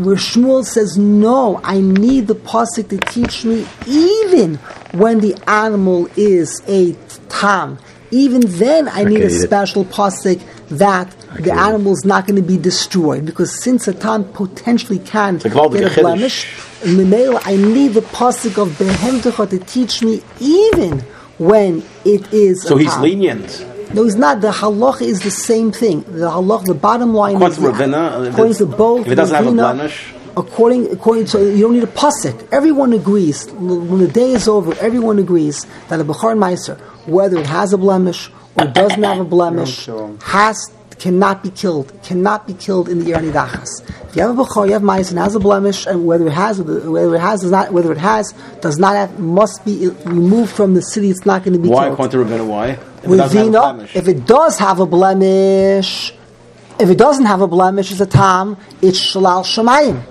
Where Shmuel says, no, I need the pasuk to teach me even when the animal is a Tam. Even then, I need a eat it. special pasuk that the eat it. animal is not going to be destroyed because since a Tam potentially can get the a blemish, Memela, I need the pasuk of Behemtecha to teach me even when it is. So he's tam. lenient. No, he's not. The halacha is the same thing. The halacha, the bottom line According is to Ravina, according to both. if it doesn't have a Ravina, blemish? according according to you don't need a pasuk. Everyone agrees when the day is over. Everyone agrees that a bechor meiser, whether it has a blemish or doesn't have a blemish, has cannot be killed. Cannot be killed in the year Nidachas. If you have a bechor, you have meiser and has a blemish, and whether it has whether it has does not whether it has does not have must be removed from the city. It's not going to be Why, killed. according to why? If it With doesn't have a vino, if it does have a blemish, if it doesn't have a blemish, it's a tam. It's shalal shemayim.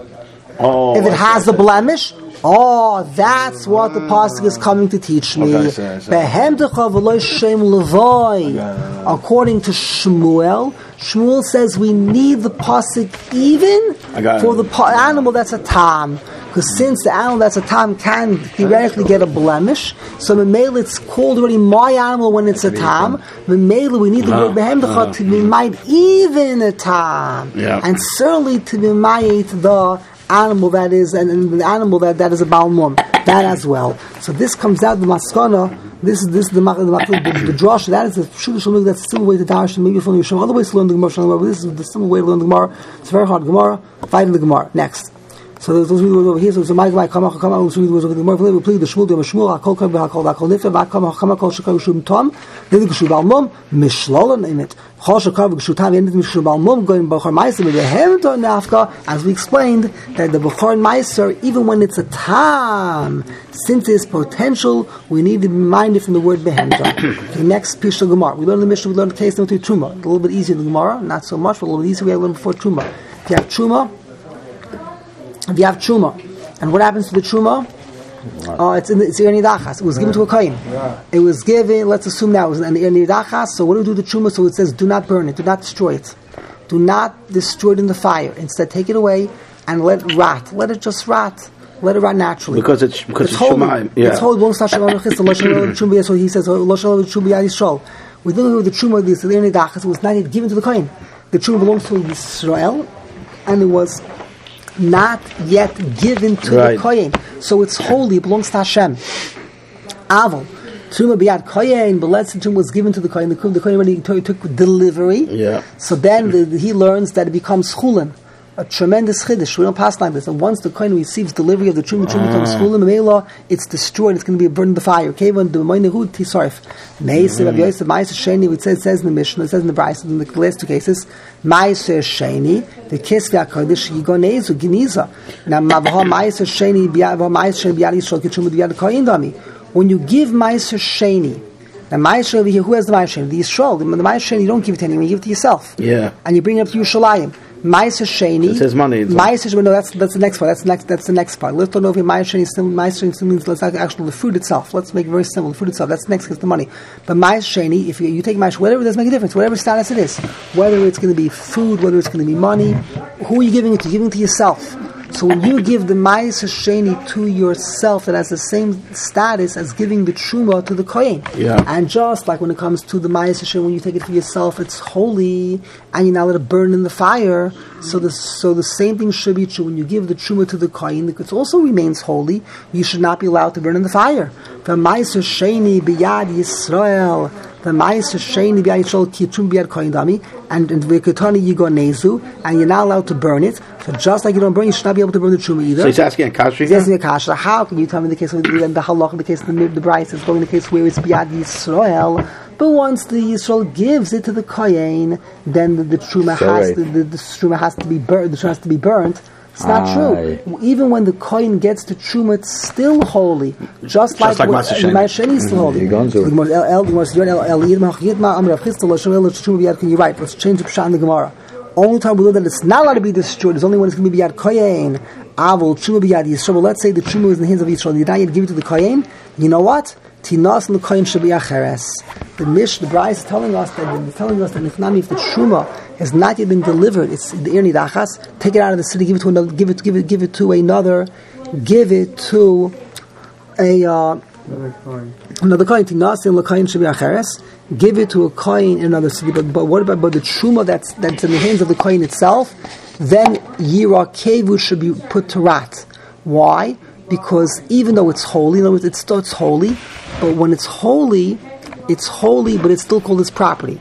Oh, if it I has a blemish, oh, that's what the pasuk is coming to teach me. Okay, I see, I see. Behemdecha v'lo shem levoi. According to Shmuel, Shmuel says we need the pasuk even I got it. for the pa- animal that's a tam. Because since the animal that's a tam can theoretically get a blemish, so Memela it's called already my animal when it's a tam. Memela we need the ah, word behemdecha ah. to be might even a tam. And certainly to be mayit the animal that is and, and the animal that, that is a balmum that as well. So this comes out the maskana. This is this is the the, the, the, the drosh. That is the shul. That's the simple way to dash. Maybe from Yisham. Other ways to learn the Gemara. But This is the simple way to learn the Gemara. It's very hard. Gemara. Fight in the Gemara. Next. So those those words over here. So my my come come out. So words over the Gemara. We plead the shul. The shul. Hakol kol hakol hakol nifta. Vakam hakam hakol shukar shum tom. Then the shul balmum mishlol in it. As we explained, that the Bachar Meiser, even when it's a Tam, since it's potential, we need to be minded from the word Behemto. the next Pishal Gemara. We learned the Mishnah, we learned the case number two Truma. A little bit easier than Gemara, not so much, but a little bit easier we have learned before Truma. If you have Truma, if you have Truma, and what happens to the Truma? Oh, it's in the, it's in Nidachas. It was given to a kohen. It was given. Let's assume now it was in Nidachas. So what do we do with the truma? So it says, do not burn it, do not destroy it, do not destroy it in the fire. Instead, take it away and let it rot. Let it just rot. Let it rot naturally. Because it's- because it's holy. Shemayim, yeah. It's holy. Won't start Shemayim Chesed, Lo Shemayim Truma, So he says, oh, Lo Shemayim Truma Yad Yisrael. We dealing with the truma. This the Nidachas. It was not yet given to the kohen. The truma belongs to Israel, and it was not yet given to Right. the kohen. So it's holy, it belongs to Hashem. Avon. Truma biyad kohen, but let's say was given to the kohen. The kohen the already took, took delivery. Yeah. So then the, he learns that it becomes chulin. A tremendous chiddush. We don't pass like this. And once the kohen receives delivery of the truma, the truma ah. becomes chulin. Mela, it's destroyed. It's going to be burned in the fire. Okay, when the moine hu tisarif. Meisir Rabbi Yosef Meisir Sheni. It says, says in the Mishnah. It says in the Brisa in the last two cases. Meisir Sheni. The kiss v'akodesh yigonezu giniza. Now mavaha Meisir Sheni b'yavaha Meisir Sheni b'yad Yisrael kitchum b'yad kohen dami. When you give Meisir Sheni. Now, Ma'aseh over here, who has the Ma'aseh? The Yisrael. The, the Ma'aseh, you don't give it to anyone, you give it to yourself. Yeah. And you bring it up to Yerushalayim. Ma'aseh Sheni. It says money, it's- Ma'aseh Sheni, no, that's, that's the next part. That's the next, that's the next part. Let's don't know if Ma'aseh Sheni still, Ma'aseh Sheni means let's actually the food itself. Let's make it very simple. The fruit itself. That's the next, gets the money. But Ma'aseh Sheni, if you, you take Ma'aseh, whatever, it doesn't make a difference. Whatever status it is. Whether it's going to be food, whether it's going to be money. Who are you giving it to? You're giving it to yourself. So when you give the Ma'aseh Sheni to yourself, that has the same status as giving the Truma to the Kohen. Yeah. And just like when it comes to the Ma'aseh Sheni, when you take it for yourself, it's holy, and you now let it burn in the fire. So the so the same thing should be true when you give the Truma to the Kohen. It also remains holy. You should not be allowed to burn in the fire. The Ma'aseh Sheni biyad Yisrael. The Ma'aseh Sheni biyad Yisrael ki Truma biyad Kohen dami, and and v'ketani yigonezu, and you're not allowed to burn it. So just like you don't burn, you should not be able to burn the Truma either. So he's asking a kasha He's asking a kasha. How can you tell me the case of the, the halach, the case of the, the Brisa is going the case where it's biyad Yisrael, but once the Yisrael gives it to the kohen, then the, the truma So has right. to, the, the truma has to be burnt. The truma has to be burnt. It's not Aye. true. Even when the kohen gets to truma, it's still holy. Just, like, like what- Maser Sheni. Is still holy. You're going to. The Gemara- El- El- the Gemara says, "El- El- Yidma- Yidma Amar Rav Chisda, Lo Shem El Truma B'Yad Kohen." You're right. Let's change the pshat in the Gemara. Only time we know that it's not allowed to be destroyed is only when it's going to be biyad kohen. Avol truma biyad Yisrael. Let's say the truma is in the hands of Yisrael. You not yet give it to the kohen. You know what? Tinas l'koyin shabi acheres. The Mish, the Brisa is telling us that the, telling us that if the Truma has not yet been delivered, it's the Ir Nidachas, take it out of the city, give it to another, give it, give it, give it to another, give it to a uh, another kohen. Tinas l'koyin shabi acheres. Give it to a kohen in another city. But, but what about but the Truma that's that's in the hands of the kohen itself? Then Yira Kevu should be put to rat. Why? Because even though it's holy, in other words, it's still it's holy, but when it's holy, it's holy, but it's still called its property.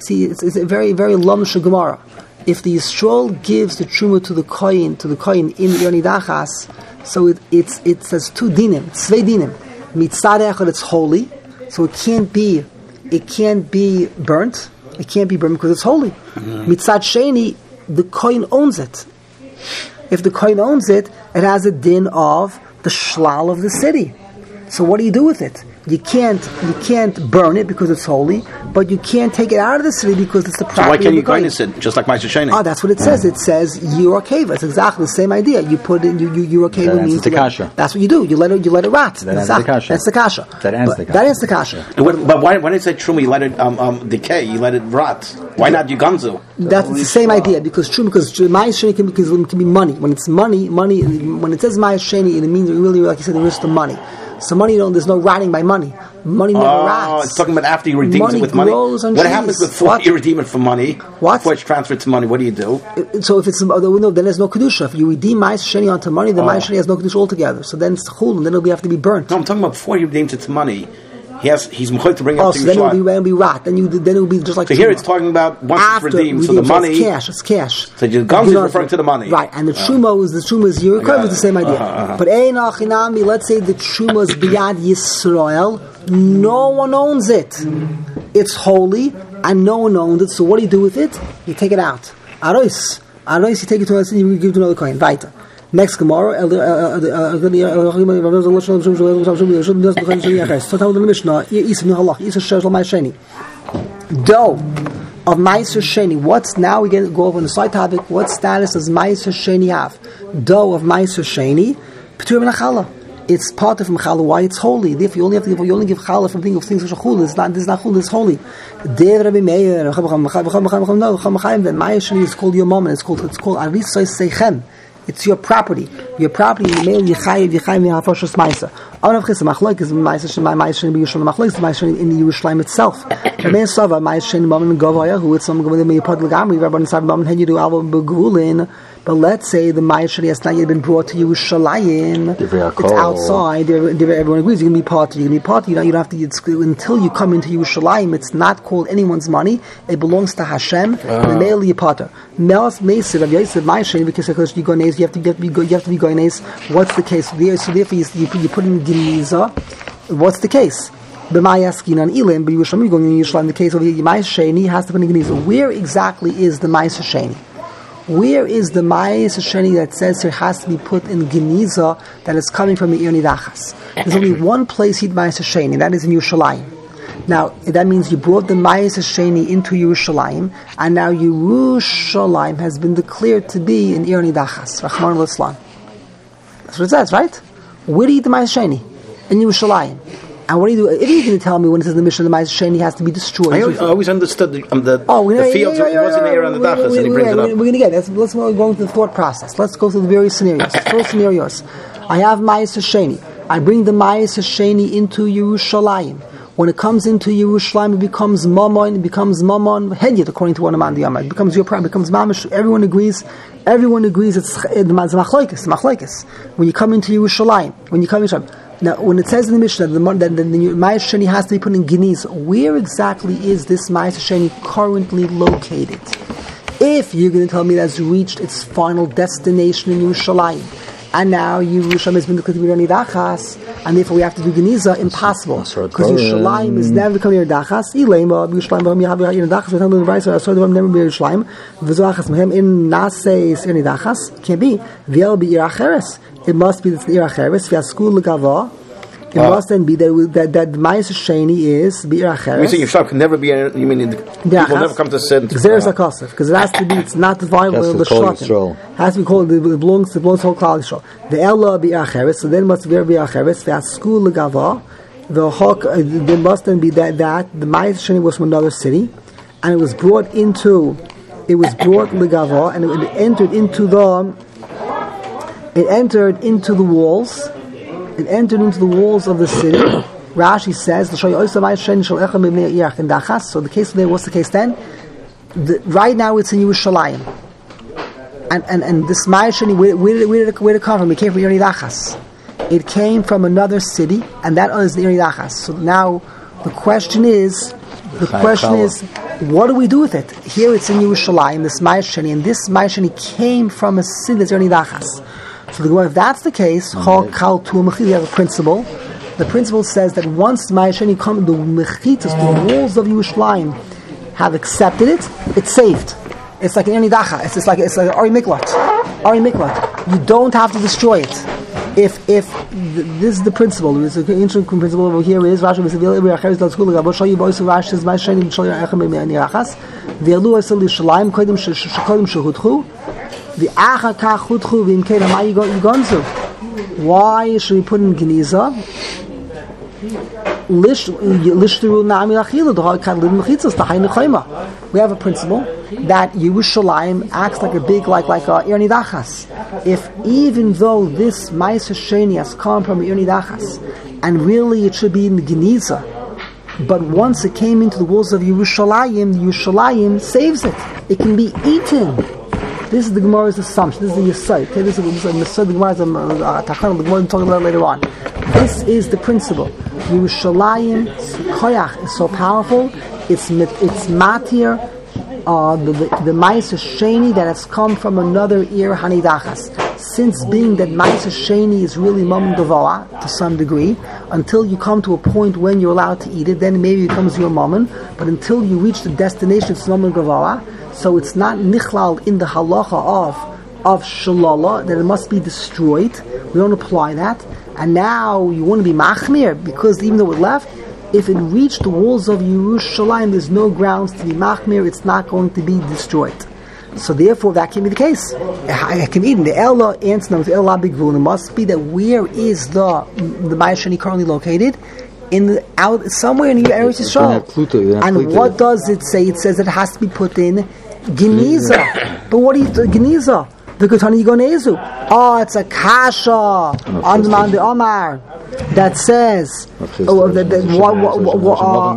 See, it's, it's a very, very lam Gemara. If the Yisrael gives the truma to the kohen, to the kohen in Yoni Dachas, so it, it's, it says two dinim, zwei dinim. Mitzad echad, it's holy, so it can't be, it can't be burnt. It can't be burnt because it's holy. Mitzad sheni, the kohen owns it. If the kohen owns it, it has a din of the shlal of the city. So what do you do with it? You can't you can't burn it because it's holy, but you can't take it out of the city because it's the property. So why can't of you the kohen. kindness it just like Meister Sheni? Oh, that's what it says. It says Yurakeva. It's exactly the same idea. You put it in you, you Yurakeva That means answers the you let- kasha. That's what you do. You let it you let it rot. That answers Exactly. the kasha. That's the kasha. That ends the kasha. That ends the kasha. And what- but why, why did it say truma? You let it um, um, decay. You let it rot. Why not yuganzu? That's the same idea because true because Maya Sheni can, can, can be money. When it's money, money when it says Maya Sheni, it means really like you said, there is the money. So money, don't, there's no rotting by money. Money never Oh, rots. it's talking about after you redeem it with money. What trees. happens before What? you redeem it for money? What? Before it's transferred to money, what do you do? So if it's no, then there's no kedusha. If you redeem Maya Sheni onto money, then Oh. Ah. Maya Sheni has no kedusha altogether. So then it's chul, and then it'll be, have to be burnt. No, I'm talking about before you redeems it to money. He has he's mechuyev to bring it Oh, up so then be, Yerushalayim. then it'll be rot. Then you then it'll be just like So here it's talking about once After it's redeemed. So the money. it's cash. It's cash. So the guns is referring to the money. right? And the truma is the truma is Yerikov got is the same idea. Uh-huh, uh-huh. But ein achinami. Let's say the truma is biyad Yisrael. No one owns it. It's holy, and no one owns it. So what do you do with it? You take it out. Arois, arois. You take it to us and you give it to another kohen. Weiter. Next Gemara, uh, dough of Meiser Sheni. What's now we get go over on the side topic? What status does Meiser Sheni have? Dough of Meiser Sheni. It's part of Mechala. Why it's holy? Therefore, you only have to give. You only give challah from things of things which are chul. It's not. This is not chul. It's holy. Dev Rabbi Meir. Meiser Sheni is called your mom. and It's called. It's called Arisay Seichem. It's your property. Your property. You may yichayev yichayev mihafashos ma'aser. Anav chis machlok is ma'aser shema ma'aser sheni b'Yerushalayim. Machlok is ma'aser sheni in Yerushalayim itself. Rabbein Sava ma'aser sheni mammon gavoya who it's some gavoya meyapad legamri. Rabbein Sava mammon hen alva b'gvulin. But let's say the ma'aser sheni has not yet been brought to Yerushalayim. It's outside. Everyone agrees. You can be part. You can be part. You don't. You don't have to. It's, until you come into Yerushalayim, it's not called anyone's money. It belongs to Hashem. The male Yipater. Melas Meisiv of Yosef Ma'ashen because because you go you have to you have to be you have to be going nays. What's the case? There- So therefore you, you, put- in Geniza. What's the case? B'mayaskin on Elim, but Yerushalayim going in Yerushalayim. The case of Yemai Sheni has to be in Geniza. Where exactly is the Ma'aser Sheni? Where is the Ma'aser Sheni that says there has to be put in Geniza that is coming from the Ir Nidachas? There's only one place he'd Ma'aser Sheni, and that is in Yerushalayim. Now that means you brought the Mayas Sheni into Yerushalayim, and now Yerushalayim has been declared to be in Ir Nidachas, Rahman al-Islam. That's what it says, right? Where do you eat the Mayas Sheni? In Yerushalayim. And what do you do? If going to tell me when it says in the mission of the Mayas Sheni has to be destroyed, I always, I always understood the, um, the, Oh, the fields yeah, yeah, wasn't yeah, there on the dachas, and he brings it up. We're going to get it. Let's go into the thought process. Let's go through the various scenarios. First scenarios. I have Mayas Sheni. I bring the Mayas Sheni into Yerushalayim. When it comes into Yerushalayim, it becomes Mammon, it becomes Mammon, Hedyet, according to one of the It becomes your pride, it becomes Mamish. Everyone agrees. Everyone agrees it's it's machlokes, machlokes. When you come into Yerushalayim, when you come into now, when it says in the Mishnah that the, that the, the Sheni has to be put in Geniz, where exactly is this Ma'aser Sheni currently located? If you're going to tell me that that's reached its final destination in Yerushalayim, and now Yerushalayim has been declared to be Rani Dachas, and therefore we have to do Geniza, impossible. Because. Yerushalayim is never becoming Dachas. Ilema, Yerushalayim, V'ham Yahav Yahav Dachas, Yahav Yahav Yahav Yahav never be Yerushalayim, V'zoachas Mehem in Naseis Rani Dachas, can't be. V'yel be Iracheres. It must be the Iracheres, V'yaskul Legava. It Ah. must then be that that that Ma'aser Sheni is Be'ir You say Acheres. your shop can never be, you mean, the people never come to sin. Xeris Akosef, because it has to be, it's not the viable That's of the the Kol Shlotim. Yisrael. It has to be called, it belongs, it belongs to the whole Klal Yisrael. The Ella be Acheres, so then must be be Acheres, Ve'asku Legava, the hawk, uh, there must then be that that the Ma'is Sheni was from another city, and it was brought into, it was brought legava, and it, entered into the, it entered into the walls, it entered into the walls of the city. Rashi says, So the case there, what's the case then? The, right now it's in Yerushalayim. And, and, and this Ma'ashani, where, where, where, did it, where did it come from? It came from Yeridachas. It came from another city, and that is the Yeridachas. So now the question is, the question is, what do we do with it? Here it's in Yerushalayim, this Ma'ashani, and this Ma'ashani came from a city that's Yeridachas. So the, if that's the case, mm-hmm. you have a principle. The principle says that once Ma'ashani come, the mechitas, the walls of Yerushalayim, have accepted it, it's saved. It's like an Enidacha. It's just like it's like Ari Miklat. Ari Miklat. You don't have to destroy it. If if th- this is the principle, this is the ancient principle over here is Rashi Vesavil Ibi Acheres Dal Skul Gabo Shoyi Bois Rashi is my shining Shol Yachem B'Mei Anirachas V'Yalu Esel Yishalayim Kodim Shekodim Shehutchu V'Acha Kach Hutchu V'Im Kein Amai Yigonzu Why should we put in Geniza? We have a principle that Yerushalayim acts like a big, like like a Irnidachas. If even though this Ma'aser Sheni has come from Irnidachas, and really it should be in the Geniza, but once it came into the walls of Yerushalayim, Yerushalayim saves it. It can be eaten. This is the Gemara's assumption. This is the Yisai. Okay, this is the Yisai. The Gemara's um, uh, The Gemara talking about later on. This is the principle. Yerushalayim koyach is so powerful. It's it's matir. Uh, the the, the Sheni that has come from another ear Hanidachas. Since being that Ma'aser Sheni is really Mom Gavoa to some degree, until you come to a point when you're allowed to eat it, then maybe it becomes your Mammon. But until you reach the destination, it's Mom Gavoa. So it's not nichlal in the halacha of of shalala that it must be destroyed. We don't apply that. And now you want to be machmir because even though it left, if it reached the walls of Yerushalayim, there's no grounds to be machmir. It's not going to be destroyed. So therefore, that can be the case. I can eat the Ella answer with Ella. It must be that where is the the Ma'ashani currently located? In the out somewhere in the Eretz Yisrael. And what does it say? It says it has to be put in Geniza. but what is Geniza? The Gutani Yigonezu. Oh, it's a kasha on the Omar that says oh, that, that, what, what, what, what, uh,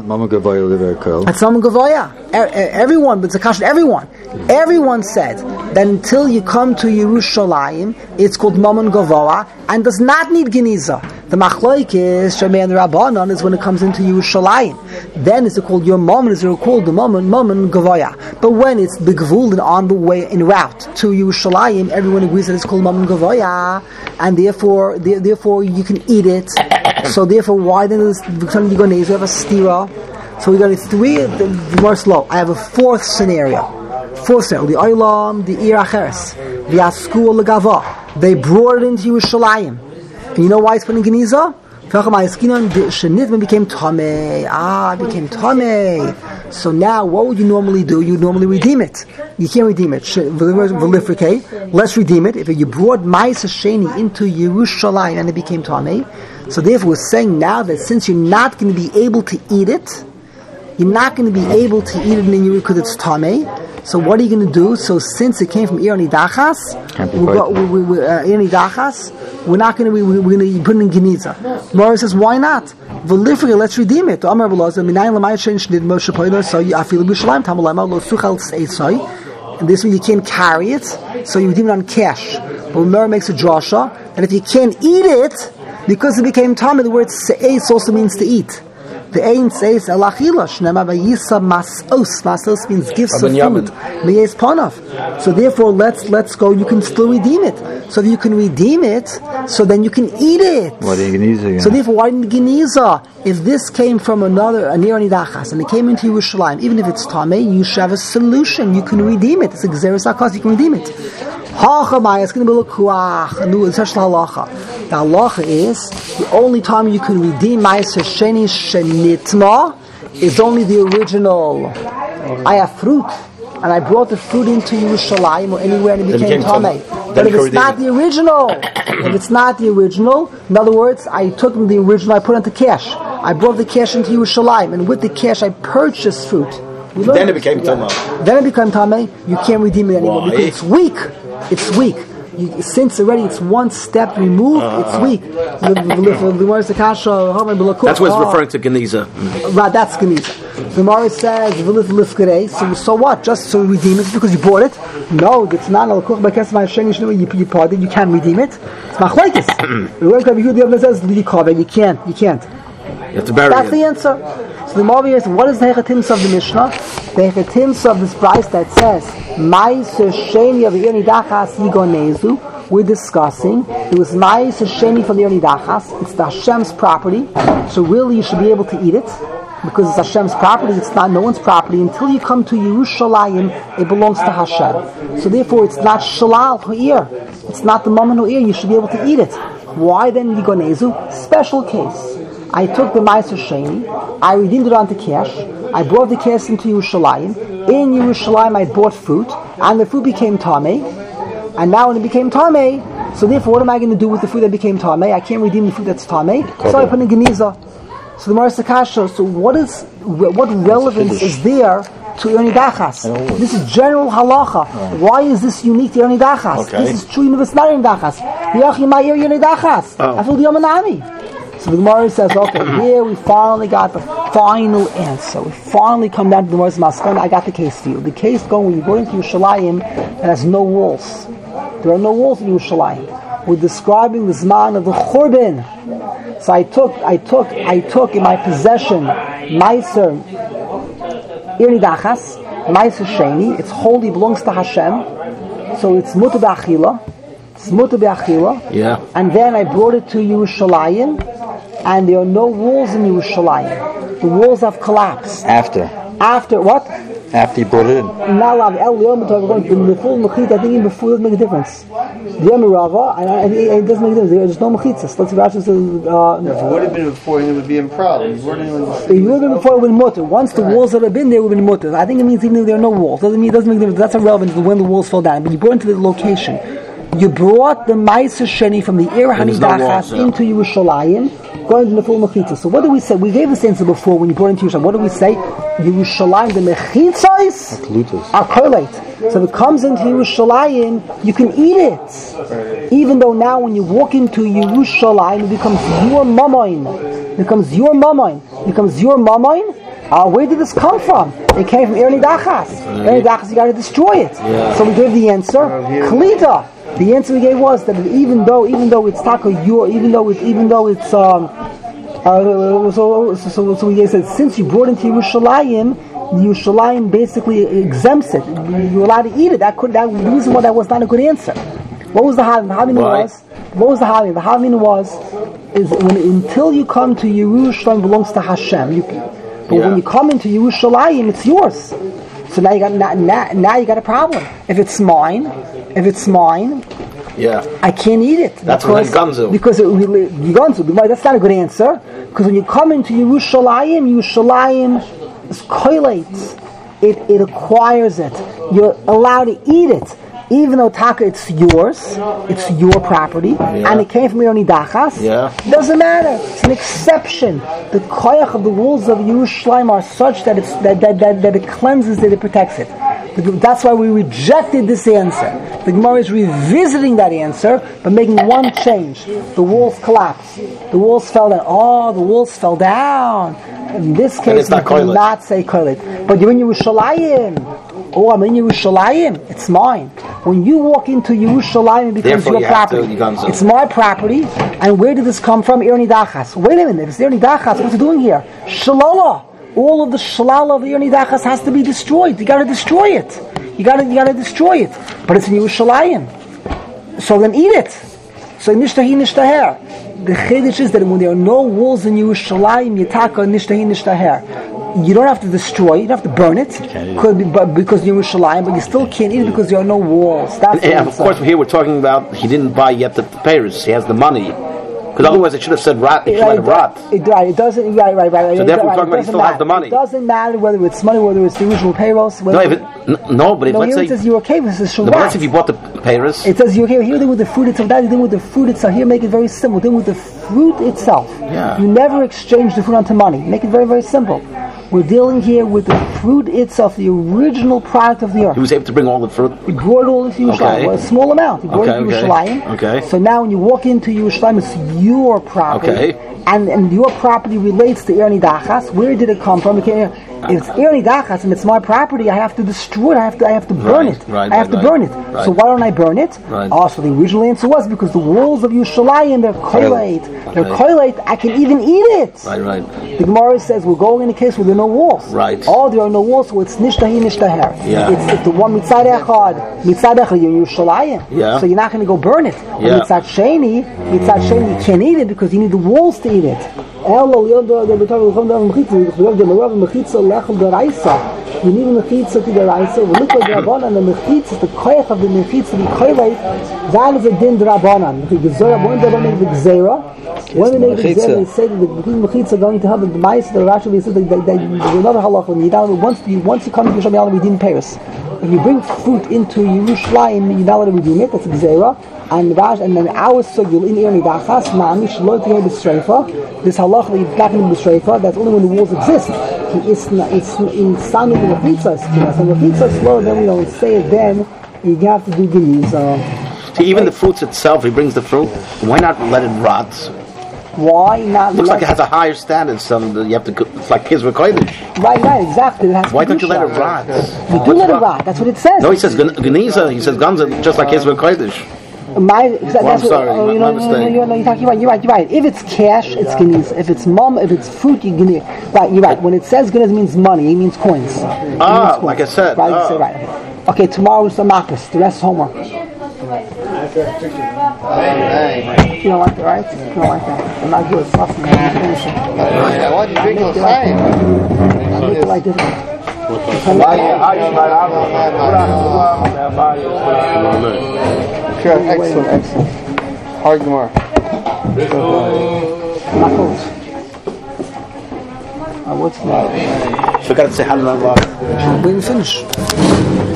That's Mama Gavoya. Everyone, but it's a kasha everyone. Everyone said that until you come to Yerushalayim, it's called Mammon Gavoa and does not need Geniza. The machloik is Shemei and Rabbanon is when it comes into Yerushalayim. Then is it called your Mammon? Is called the Mammon Mammon Gavoya? But when it's the and on the way in route to Yerushalayim, everyone agrees that it's called Mammon Gavoya, and therefore, therefore you can eat it. so therefore, why then is Victoria Yigonez? We have a stira. So we got three. The more slow. I have a fourth scenario. Fourth scenario: the Olam, the Ir Acheres, the Asku Legava. They brought it into Yerushalayim. And you know why it's put in Geniza? Shenitman became Tame. Ah, became Tame. So now, what would you normally do? You normally redeem it. You can't redeem it. Let's redeem it. If you brought Ma'isa Sheni into Yerushalayim and it became Tame, so therefore we're saying now that since you're not going to be able to eat it, you're not going to be able to eat it in Yerushalayim because it's Tame, so what are you going to do? So since it came from Irani Dachas, we, we, uh, Irani Dachas, we're not going to be, we're going to put it in Geniza. Mara says, why not? Velifri, let's redeem it. Amar Beloza, Minayin Lamay Shin Shnid Moshe Poiler, so you afilu b'shalayim, tamulayim, lo suchal And this way you can't carry it, so you redeem it on cash. But Mara makes a drasha, and if you can't eat it, because it became Tamid, the word se'es also means to eat. The Ein says Elachila Shnema Vayisa Masos. Masos means gifts of food. Meyes Panov. So therefore, let's let's go. You can still redeem it. So if you can redeem it, so then you can eat it. Why didn't So therefore, why didn't Geniza? If this came from another a near Nidachas and it came into Yerushalayim, even if it's Tameh, you should have a solution. You can redeem it. It's a Xeris You can redeem it. Hachamai, it's going to be lukuach. No, it's such halacha. The halacha is the only time you can redeem Ma'aser Sheni Shenitma is only the original. I have fruit, and I brought the fruit into Yerushalayim or anywhere, and it became, Tameh. But if it's not the original, if it's not the original, in other words, I took the original, I put it into cash. I brought the cash into Yerushalayim, and with the cash, I purchased fruit. Then it became Tameh. Then it became Tameh. You can't redeem it anymore Why? because it's weak. It's weak. You, since already it's one step removed, Uh-huh. it's weak. The- the- the Gemara says, "Kasha, Haman B'lakut." That's what it's Oh. referring to Geniza. Right, that's Geniza. Gemara says, So, so what? Just so redeem it because you bought it? No, it's not. Al kuch b'kes ma'ashen yishnu. You you bought it. You can't redeem it. It's machlekes. The Rebbe Yehuda says, "You can't. You can't. You can't." Have to bury That's the answer. So the Gemara is, what is the hechatims of the Mishnah? The hechatims of this price that says, "Ma'aser sheni of the dachas yigonezu." We're discussing it was Ma'aser sheni from the dachas. It's the Hashem's property, so really you should be able to eat it because it's Hashem's property. It's not no one's property until you come to Yerushalayim. It belongs to Hashem. So therefore, it's not shalal ha'ir. It's not the mammon ha'ir. You should be able to eat it. Why then yigonezu? Special case. I took the Meiser Sheni, I redeemed it onto cash, I brought the cash into Yerushalayim. In Yerushalayim, I bought fruit, and the fruit became Tameh. And now when it became Tameh, so therefore, what am I going to do with the fruit that became Tameh? I can't redeem the fruit that's Tameh, so I put in Geniza. So the Marisa Kasha, so what is what relevance is there to Erni Dachas? This is general halacha. Why is this unique to Erni Dachas? Okay. This is true it's not Erni Dachas. Ma'ir Erni Dachas. I feel the Yamanami. So the Gemara says, okay, here we finally got the final answer. We finally come down to the Gemara's Maskon. I got the case for you. The case going when you go into Yerushalayim, it has no walls. There are no walls in Yerushalayim. We're describing the Zman of the Churban. So I took, I took, I took in my possession Meiser Irni Dachas, Meiser Sheni. It's holy, belongs to Hashem. So it's Mutter B'Achila. It's Mutter B'Achila. Yeah. And then I brought it to Yerushalayim, and there are no walls in Yerushalayim. The walls have collapsed. After. After what? After you brought it in. Now I'm El Yom we're going to the full mechit. I think even before doesn't make a difference. The Yom Rava, and I- I- it doesn't make a difference. There's no mechitzas. Let's see. Rashi says, uh, If it would have been before, it would be in problems. We're It would have been before it would have been mutter. Once the walls that have been there would have been mutter. I think it means even if there are no walls. Doesn't mean it doesn't make a difference. That's irrelevant when the walls fell down. But you brought into the location. You brought the Meiser Sheni from the Ir there's no walls, Hanidachas into Yerushalayim, going to the full Mechitza. So what do we say? We gave this answer before when you brought into Yerushalayim. What do we say? Yerushalayim, the Mechitzais are collate. So if it comes into Yerushalayim, you can eat it. Even though now when you walk into Yerushalayim, it becomes your mamoin. It becomes your mamoin. It becomes your mamoin. Uh, where did this come from? It came from Erni Dachas. Erni Dachas, you got to destroy it. So we gave the answer, Kalita. The answer we gave was that even though, even though it's taka your, even though it's, even though it's, um, uh, so, so, so, so we said since you brought into Yerushalayim, Yerushalayim basically exempts it. You're allowed to eat it. That could that the reason why that was not a good answer. What was the having? The having was what was the having? The having was is when until you come to Yerushalayim belongs to Hashem. You, but Yeah. when you come into Yerushalayim, it's yours. So now you got now, now, now you got a problem. If it's mine, if it's mine, Yeah. I can't eat it. That's what Gonzo. Because it, but that's not a good answer. Because when you come into Yerushalayim, Yerushalayim is koilates. It, it acquires it. You're allowed to eat it. Even though Taka, it's yours, it's your property, and it came from Yoni Dachas, Yeah. doesn't matter. It's an exception. The koyach of the rules of Yerushalayim are such that, it's, that, that, that, that it cleanses it, it protects it. That's why we rejected this answer. The Gemara is revisiting that answer, but making one change. The walls collapsed. The walls fell down. Oh, the walls fell down. In this case, we do koilet. not say koilet. But you're in Yerushalayim. Oh, I'm in Yerushalayim. It's mine. When you walk into Yerushalayim, it becomes Therefore, your you to- property. It's my property. And where did this come from? Irni Dachas. Wait a minute. If it's Irni Dachas, what's it doing here? Shalala. All of the shalala of the Irni Dachas has to be destroyed. You got to destroy it. You got to you got to destroy it. But it's in Yerushalayim. So then eat it. So nishtahi nishtaher. The chiddush is that when there are no walls in Yerushalayim, yitaka nishtahi nishtaher. You don't have to destroy. You don't have to burn it. Could be, but because you're Yerushalayim, but you still can't eat it because there are no walls. That's the And of course, here we're talking about he didn't buy yet the papers. He has the money. Because otherwise, it should have said rot. It should have rot. It, right, it doesn't. Right, right, right. So therefore, right, we're talking about he still has the money. It doesn't matter whether it's money, whether it's the original payrolls. No, it, no, but if no, let's here say, it says you're okay with this. no, but let's if you bought the peiros, It says you're here, here dealing with the fruit itself. Now you're with the fruit itself. Here, make it very simple. Dealing with the fruit itself. Yeah. You never exchange the fruit onto money. Make it very, very simple. We're dealing here with the fruit itself, the original product of the earth. he was able to bring all the fruit. He brought all into Yerushalayim. Okay. Well, a small amount. He brought Okay, it to okay. Yerushalayim. Okay. So now when you walk into Yerushalayim, it's your property. Okay. And, and your property relates to Erni Dachas. Where did it come from? Okay, if it's Erni Dachas and it's my property, I have to destroy it. I have to, I have to burn Right, it. right, I have right, to burn it. So why don't I burn it? Right. Ah, also, the original answer was because the walls of Yerushalayim, they're koilate. They're Okay. I can even eat it. Right, right. The Gemara says we're going in a case where there are no walls. Right. Oh, there are no walls, so it's nishtahi nishtaher. Yeah. It's, it's the one mitzad echad. Mitzad echad, Yerushalayim. Yeah. So you're not going to go burn it. Yeah. And mitzad sheni, mitzad sheni, you can't eat it because you need the walls to eat it. Elo, the the the the the the the. You to the. We the rabbanan, the the the the that is a din. The gezerah, when they make the when they make the they say that the mechitza are going to have the mice, the Rashi, says that they- they- there's another halacha. When you down, once you once you come to Yerushalayim, you redeem peiros. If you bring fruit into Yerushalayim, you're not allowed to redeem it. That's a gezerah. And Rash, and then our sugil in Erni Dachas, Mami, Shalot Yeh B'Sreifa. This halacha that you've gotten in B'Sreifa, that's only when the walls exist. Not, it's in Sami the Mechitzas. So the Mechitzas slow, then we don't say it then. You have to do Geniza. See, even the fruits itself, he brings the fruit. Why not let it rot? Why not? Looks let, like it has a higher standard. So that you have to. cook- It's like kids with kodesh. Right, right, exactly. It Why don't you let it rot? You do let it rot. That's what it says. No, he says Geniza. He says Ganza, just like kids with kodesh. My, that's I'm what, sorry, oh, my- you my know, no, no, mistake. you're, no, you're, talking- you're right, you're right, you're right. If it's cash, it's geniz. If it's mum, if it's fruit, you geniz. Right, you're right. When it says geniz, it means money. It means coins. It means Ah, coins. like I said, Right, you ah. say right. Okay, Okay, tomorrow is the Makkos. The rest is homework. You don't like it, right? You don't like that. I'm not good. Trust me. I'm finishing. I want you to drink the same. I'll make it like different. Sure, excellent, excellent. Hard Gemara. Uh, what's that? Forgot to say Hanukkah. We didn't finish.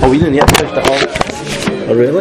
Oh, we didn't yet finish the whole. Oh, really?